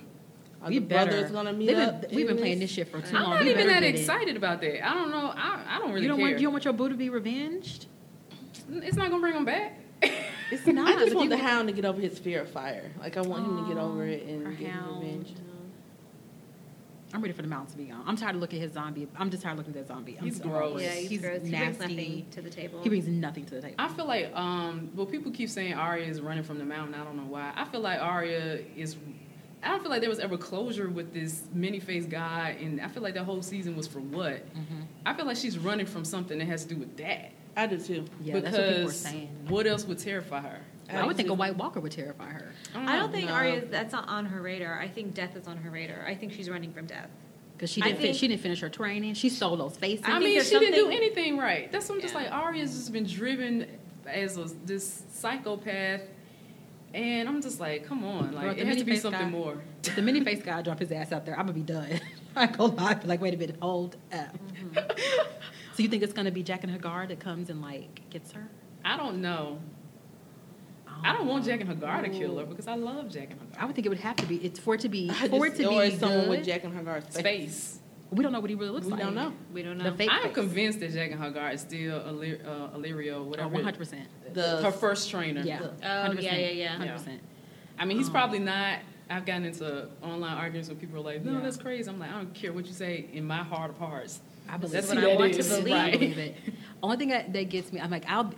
Speaker 1: Are
Speaker 2: we
Speaker 1: the
Speaker 2: better.
Speaker 1: brothers going to meet
Speaker 2: been-
Speaker 1: up?
Speaker 2: We've been
Speaker 1: in
Speaker 2: playing this shit for too long.
Speaker 3: I'm not
Speaker 2: We
Speaker 3: even that
Speaker 2: get it.
Speaker 3: excited about that. I don't know. I, I don't really
Speaker 2: You don't
Speaker 3: care.
Speaker 2: want you don't want your boo to be revenged.
Speaker 3: it's not gonna bring him back.
Speaker 2: It's not.
Speaker 1: I just want
Speaker 2: you-
Speaker 1: the hound to get over his fear of fire. Like I want him to get over it and get
Speaker 2: hound.
Speaker 1: revenge.
Speaker 2: I'm ready for the mountain to be gone. I'm tired of looking at his zombie. I'm just tired of looking at that zombie. I'm
Speaker 3: He's
Speaker 2: so
Speaker 3: gross.
Speaker 2: over.
Speaker 4: Yeah, he's, gross. He brings
Speaker 2: nasty.
Speaker 4: nothing to the table.
Speaker 2: He brings nothing to the table.
Speaker 3: I feel like um well people keep saying Arya is running from the mountain. I don't know why. I feel like Arya is I don't feel like there was ever closure with this many faced guy and I feel like that whole season was for what?
Speaker 2: Mhm.
Speaker 3: I feel like she's running from something that has to do with that.
Speaker 1: I do too.
Speaker 2: Yeah,
Speaker 3: because
Speaker 2: that's what people are saying.
Speaker 3: what else would terrify her?
Speaker 2: I would think a White Walker would terrify her
Speaker 4: I don't think
Speaker 1: No.
Speaker 4: Arya. That's not on her radar. I think death is on her radar. I think she's running from death.
Speaker 2: because she didn't. Fin-
Speaker 4: think-
Speaker 2: she didn't finish her training. She stole those faces.
Speaker 3: I
Speaker 4: think
Speaker 3: mean, she didn't do anything right. That's what I'm just
Speaker 4: Yeah.
Speaker 3: like. Arya's just been driven as a, this psychopath, and I'm just like, come on, like
Speaker 2: the
Speaker 3: it has to be something
Speaker 2: guy-
Speaker 3: more.
Speaker 2: if the mini face guy drop his ass out there, I'm gonna be done. I go gonna. I feel like, wait a minute, hold up. Mm-hmm. so you think it's gonna be Jaqen H'ghar that comes and like gets her?
Speaker 3: I don't know. I don't want Jaqen H'ghar to kill her because I love Jaqen H'ghar.
Speaker 2: I would think it would have to be. It's for it to be.
Speaker 1: I
Speaker 2: For it to
Speaker 1: or
Speaker 2: be
Speaker 1: someone
Speaker 2: good.
Speaker 1: with Jaqen H'ghar's face.
Speaker 3: Space.
Speaker 2: We don't know what he really looks
Speaker 1: We
Speaker 2: like.
Speaker 1: We don't know.
Speaker 4: We don't
Speaker 2: The
Speaker 4: know.
Speaker 2: fake
Speaker 3: I'm
Speaker 2: face.
Speaker 3: convinced that Jaqen H'ghar is still Illyrio, uh, Illyrio whatever.
Speaker 2: One hundred percent.
Speaker 1: The
Speaker 3: her first trainer.
Speaker 2: Yeah.
Speaker 1: The-
Speaker 4: Oh, yeah, yeah, yeah.
Speaker 2: Hundred percent.
Speaker 3: I mean, he's
Speaker 2: Um,
Speaker 3: probably not. I've gotten into online arguments where people are like, "No,
Speaker 2: Yeah.
Speaker 3: that's crazy." I'm like, I don't care what you say. In my heart of hearts,
Speaker 2: I believe
Speaker 3: That's
Speaker 2: it.
Speaker 3: what I want to
Speaker 2: is.
Speaker 3: believe.
Speaker 2: I believe it. Only thing that, that gets me, I'm like, I'll,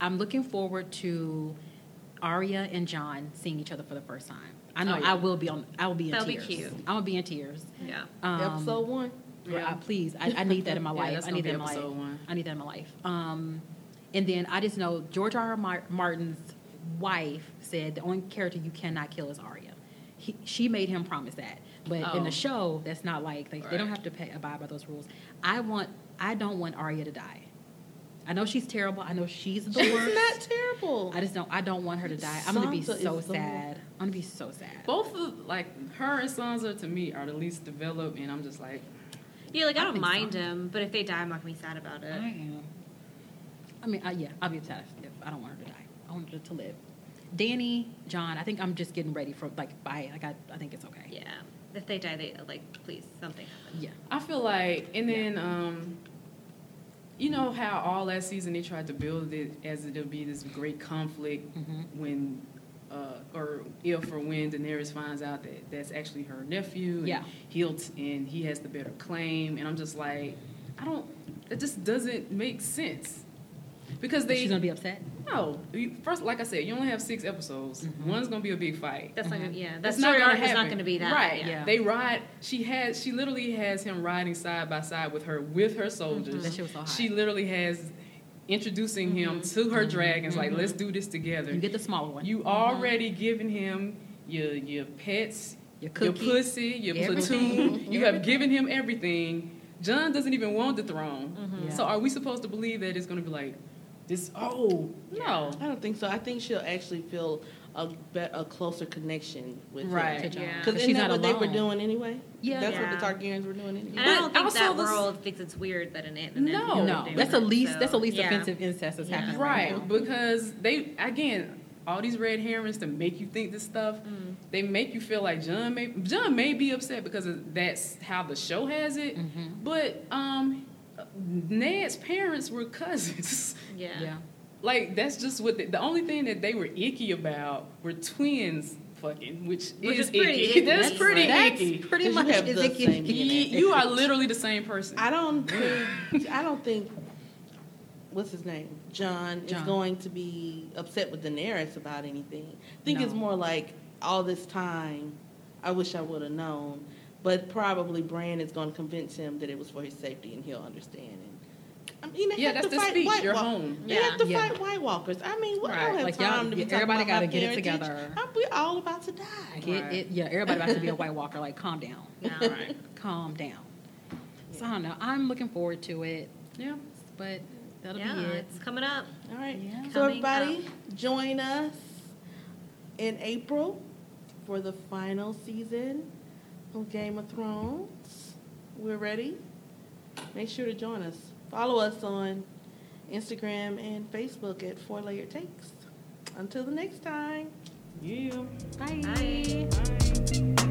Speaker 2: I'm looking forward to Arya and Jon seeing each other for the first time. I know
Speaker 3: Oh, yeah.
Speaker 2: I will be on. I will be in
Speaker 4: That'll be
Speaker 2: tears.
Speaker 4: cute.
Speaker 2: I'm gonna be in tears.
Speaker 4: Yeah.
Speaker 2: Um,
Speaker 1: episode one.
Speaker 2: yeah,
Speaker 3: Yeah.
Speaker 2: please, I, I need that in my life.
Speaker 3: that's
Speaker 2: I need that in my life.
Speaker 3: episode one.
Speaker 2: I need that in my life. Um, and then I just know George R. R. Martin's wife said the only character you cannot kill is Arya. He, she made him promise that, but in
Speaker 3: Oh.
Speaker 2: the show, that's not like they, they don't have to pay, abide by those rules. I want, I don't want Arya to die. I know she's terrible. I know she's the
Speaker 1: She's
Speaker 2: worst.
Speaker 1: not terrible.
Speaker 2: I just don't. I don't want her to die. I'm gonna be so sad. I'm gonna be so sad.
Speaker 3: both of like her and Sansa to me are the least developed, and I'm just like,
Speaker 4: Yeah, like I
Speaker 2: I
Speaker 4: don't mind
Speaker 2: so.
Speaker 4: him, but if they die, I'm not gonna be sad about it.
Speaker 2: I
Speaker 4: it.
Speaker 2: am. I mean, I, yeah, I'll be sad if I don't want her to die. I want her to live. Dany, Jon, I think I'm just getting ready for like bye. Like I, I think it's okay.
Speaker 4: Yeah. If they die, they like please something happen.
Speaker 2: Yeah.
Speaker 3: I feel like, and then, um, you know how all last season they tried to build it as it'll be this great conflict
Speaker 2: Mhm.
Speaker 3: when, uh, or if or when Daenerys finds out that that's actually her nephew. And
Speaker 2: Yeah.
Speaker 3: He'll t- and he has the better claim, and I'm just like, I don't. It just doesn't make sense because they.
Speaker 2: She's gonna be upset.
Speaker 3: No, first, like I said, you only have six episodes.
Speaker 2: Mhm.
Speaker 3: One's gonna be a big fight.
Speaker 4: That's not gonna, yeah. That
Speaker 3: That's
Speaker 4: story
Speaker 3: gonna
Speaker 4: arc is not
Speaker 3: happen.
Speaker 4: going to be that.
Speaker 3: Right.
Speaker 4: Yeah.
Speaker 2: Yeah.
Speaker 3: They ride. She has. She literally has him riding side by side with her, with her
Speaker 4: Mm-hmm.
Speaker 3: soldiers.
Speaker 2: That shit was so hot.
Speaker 3: She literally has introducing him
Speaker 4: Mhm.
Speaker 3: to her dragons. Like, let's do this together.
Speaker 2: You get the smaller one.
Speaker 3: You already given him your your pets,
Speaker 2: your
Speaker 3: your pussy, your
Speaker 2: everything.
Speaker 3: platoon. You have given him everything. Jon doesn't even want the throne.
Speaker 2: Yeah.
Speaker 3: So are we supposed to believe that it's going to be like this? Oh no.
Speaker 1: I don't think so. I think she'll actually feel a be- a closer connection with
Speaker 3: Right.
Speaker 2: to Jon.
Speaker 4: Yeah.
Speaker 1: Because
Speaker 2: she's
Speaker 1: isn't that
Speaker 2: not
Speaker 1: what they were doing anyway?
Speaker 2: Yeah.
Speaker 1: that's
Speaker 4: Yeah.
Speaker 1: what the Targaryens were doing anyway.
Speaker 4: And I don't
Speaker 3: But
Speaker 4: think that
Speaker 3: also the s-
Speaker 4: world thinks it's weird that an aunt and
Speaker 3: No.
Speaker 4: nephew
Speaker 2: No, that's the least.
Speaker 4: so,
Speaker 2: that's the least
Speaker 4: yeah.
Speaker 2: offensive incest that's
Speaker 4: Yeah.
Speaker 2: happening right,
Speaker 3: Right,
Speaker 2: now.
Speaker 3: because they again all these red herrings to make you think this stuff.
Speaker 4: Mm.
Speaker 3: They make you feel like Jon may Jon may be upset because of, that's how the show has it.
Speaker 2: Mhm.
Speaker 3: But um, Ned's parents were cousins.
Speaker 4: Yeah.
Speaker 2: Yeah.
Speaker 3: like that's just what the, the only thing that they were icky about were twins fucking, which,
Speaker 4: Which
Speaker 3: is,
Speaker 4: is pretty
Speaker 3: icky.
Speaker 4: icky.
Speaker 3: That's,
Speaker 4: That's
Speaker 3: pretty
Speaker 2: That's
Speaker 3: icky.
Speaker 2: pretty
Speaker 1: 'Cause you
Speaker 2: much
Speaker 1: have
Speaker 2: is
Speaker 1: the
Speaker 2: icky.
Speaker 1: same
Speaker 3: You,
Speaker 1: DNA.
Speaker 3: you are literally the same person.
Speaker 1: I don't think. I don't think. What's his name? Jon, is going to be upset with Daenerys about anything. I think
Speaker 2: No.
Speaker 1: it's more like all this time. I wish I would have known, but probably Bran is going to convince him that it was for his safety, and he'll understand. And I mean, they
Speaker 3: yeah,
Speaker 1: have
Speaker 3: that's
Speaker 1: to
Speaker 3: the
Speaker 1: fight
Speaker 3: speech.
Speaker 1: White
Speaker 3: You're
Speaker 1: Walk-
Speaker 3: home.
Speaker 1: They
Speaker 4: Yeah.
Speaker 1: have to
Speaker 2: Yeah.
Speaker 1: fight White Walkers. I mean, we
Speaker 3: Right.
Speaker 1: don't have
Speaker 2: Like,
Speaker 1: time to be talking
Speaker 2: everybody
Speaker 1: about
Speaker 2: gotta
Speaker 1: my
Speaker 2: get it together.
Speaker 1: I'm, we're all about to die.
Speaker 2: Get
Speaker 3: Right.
Speaker 2: it? Yeah, everybody about to be a White Walker. Like, calm down.
Speaker 4: Yeah.
Speaker 3: Right.
Speaker 2: Calm down. So I don't know. I'm looking forward to it,
Speaker 3: Yeah.
Speaker 2: but that'll
Speaker 4: Yeah,
Speaker 2: be it.
Speaker 4: it's coming up.
Speaker 1: All right.
Speaker 2: Yeah.
Speaker 1: So
Speaker 4: Coming
Speaker 1: everybody, join us in April for the final season of Game of Thrones. We're ready. Make sure to join us. Follow us on Instagram and Facebook at Four Layer Takes. Until the next time.
Speaker 3: Yeah.
Speaker 2: Bye.
Speaker 4: Bye.
Speaker 3: Bye.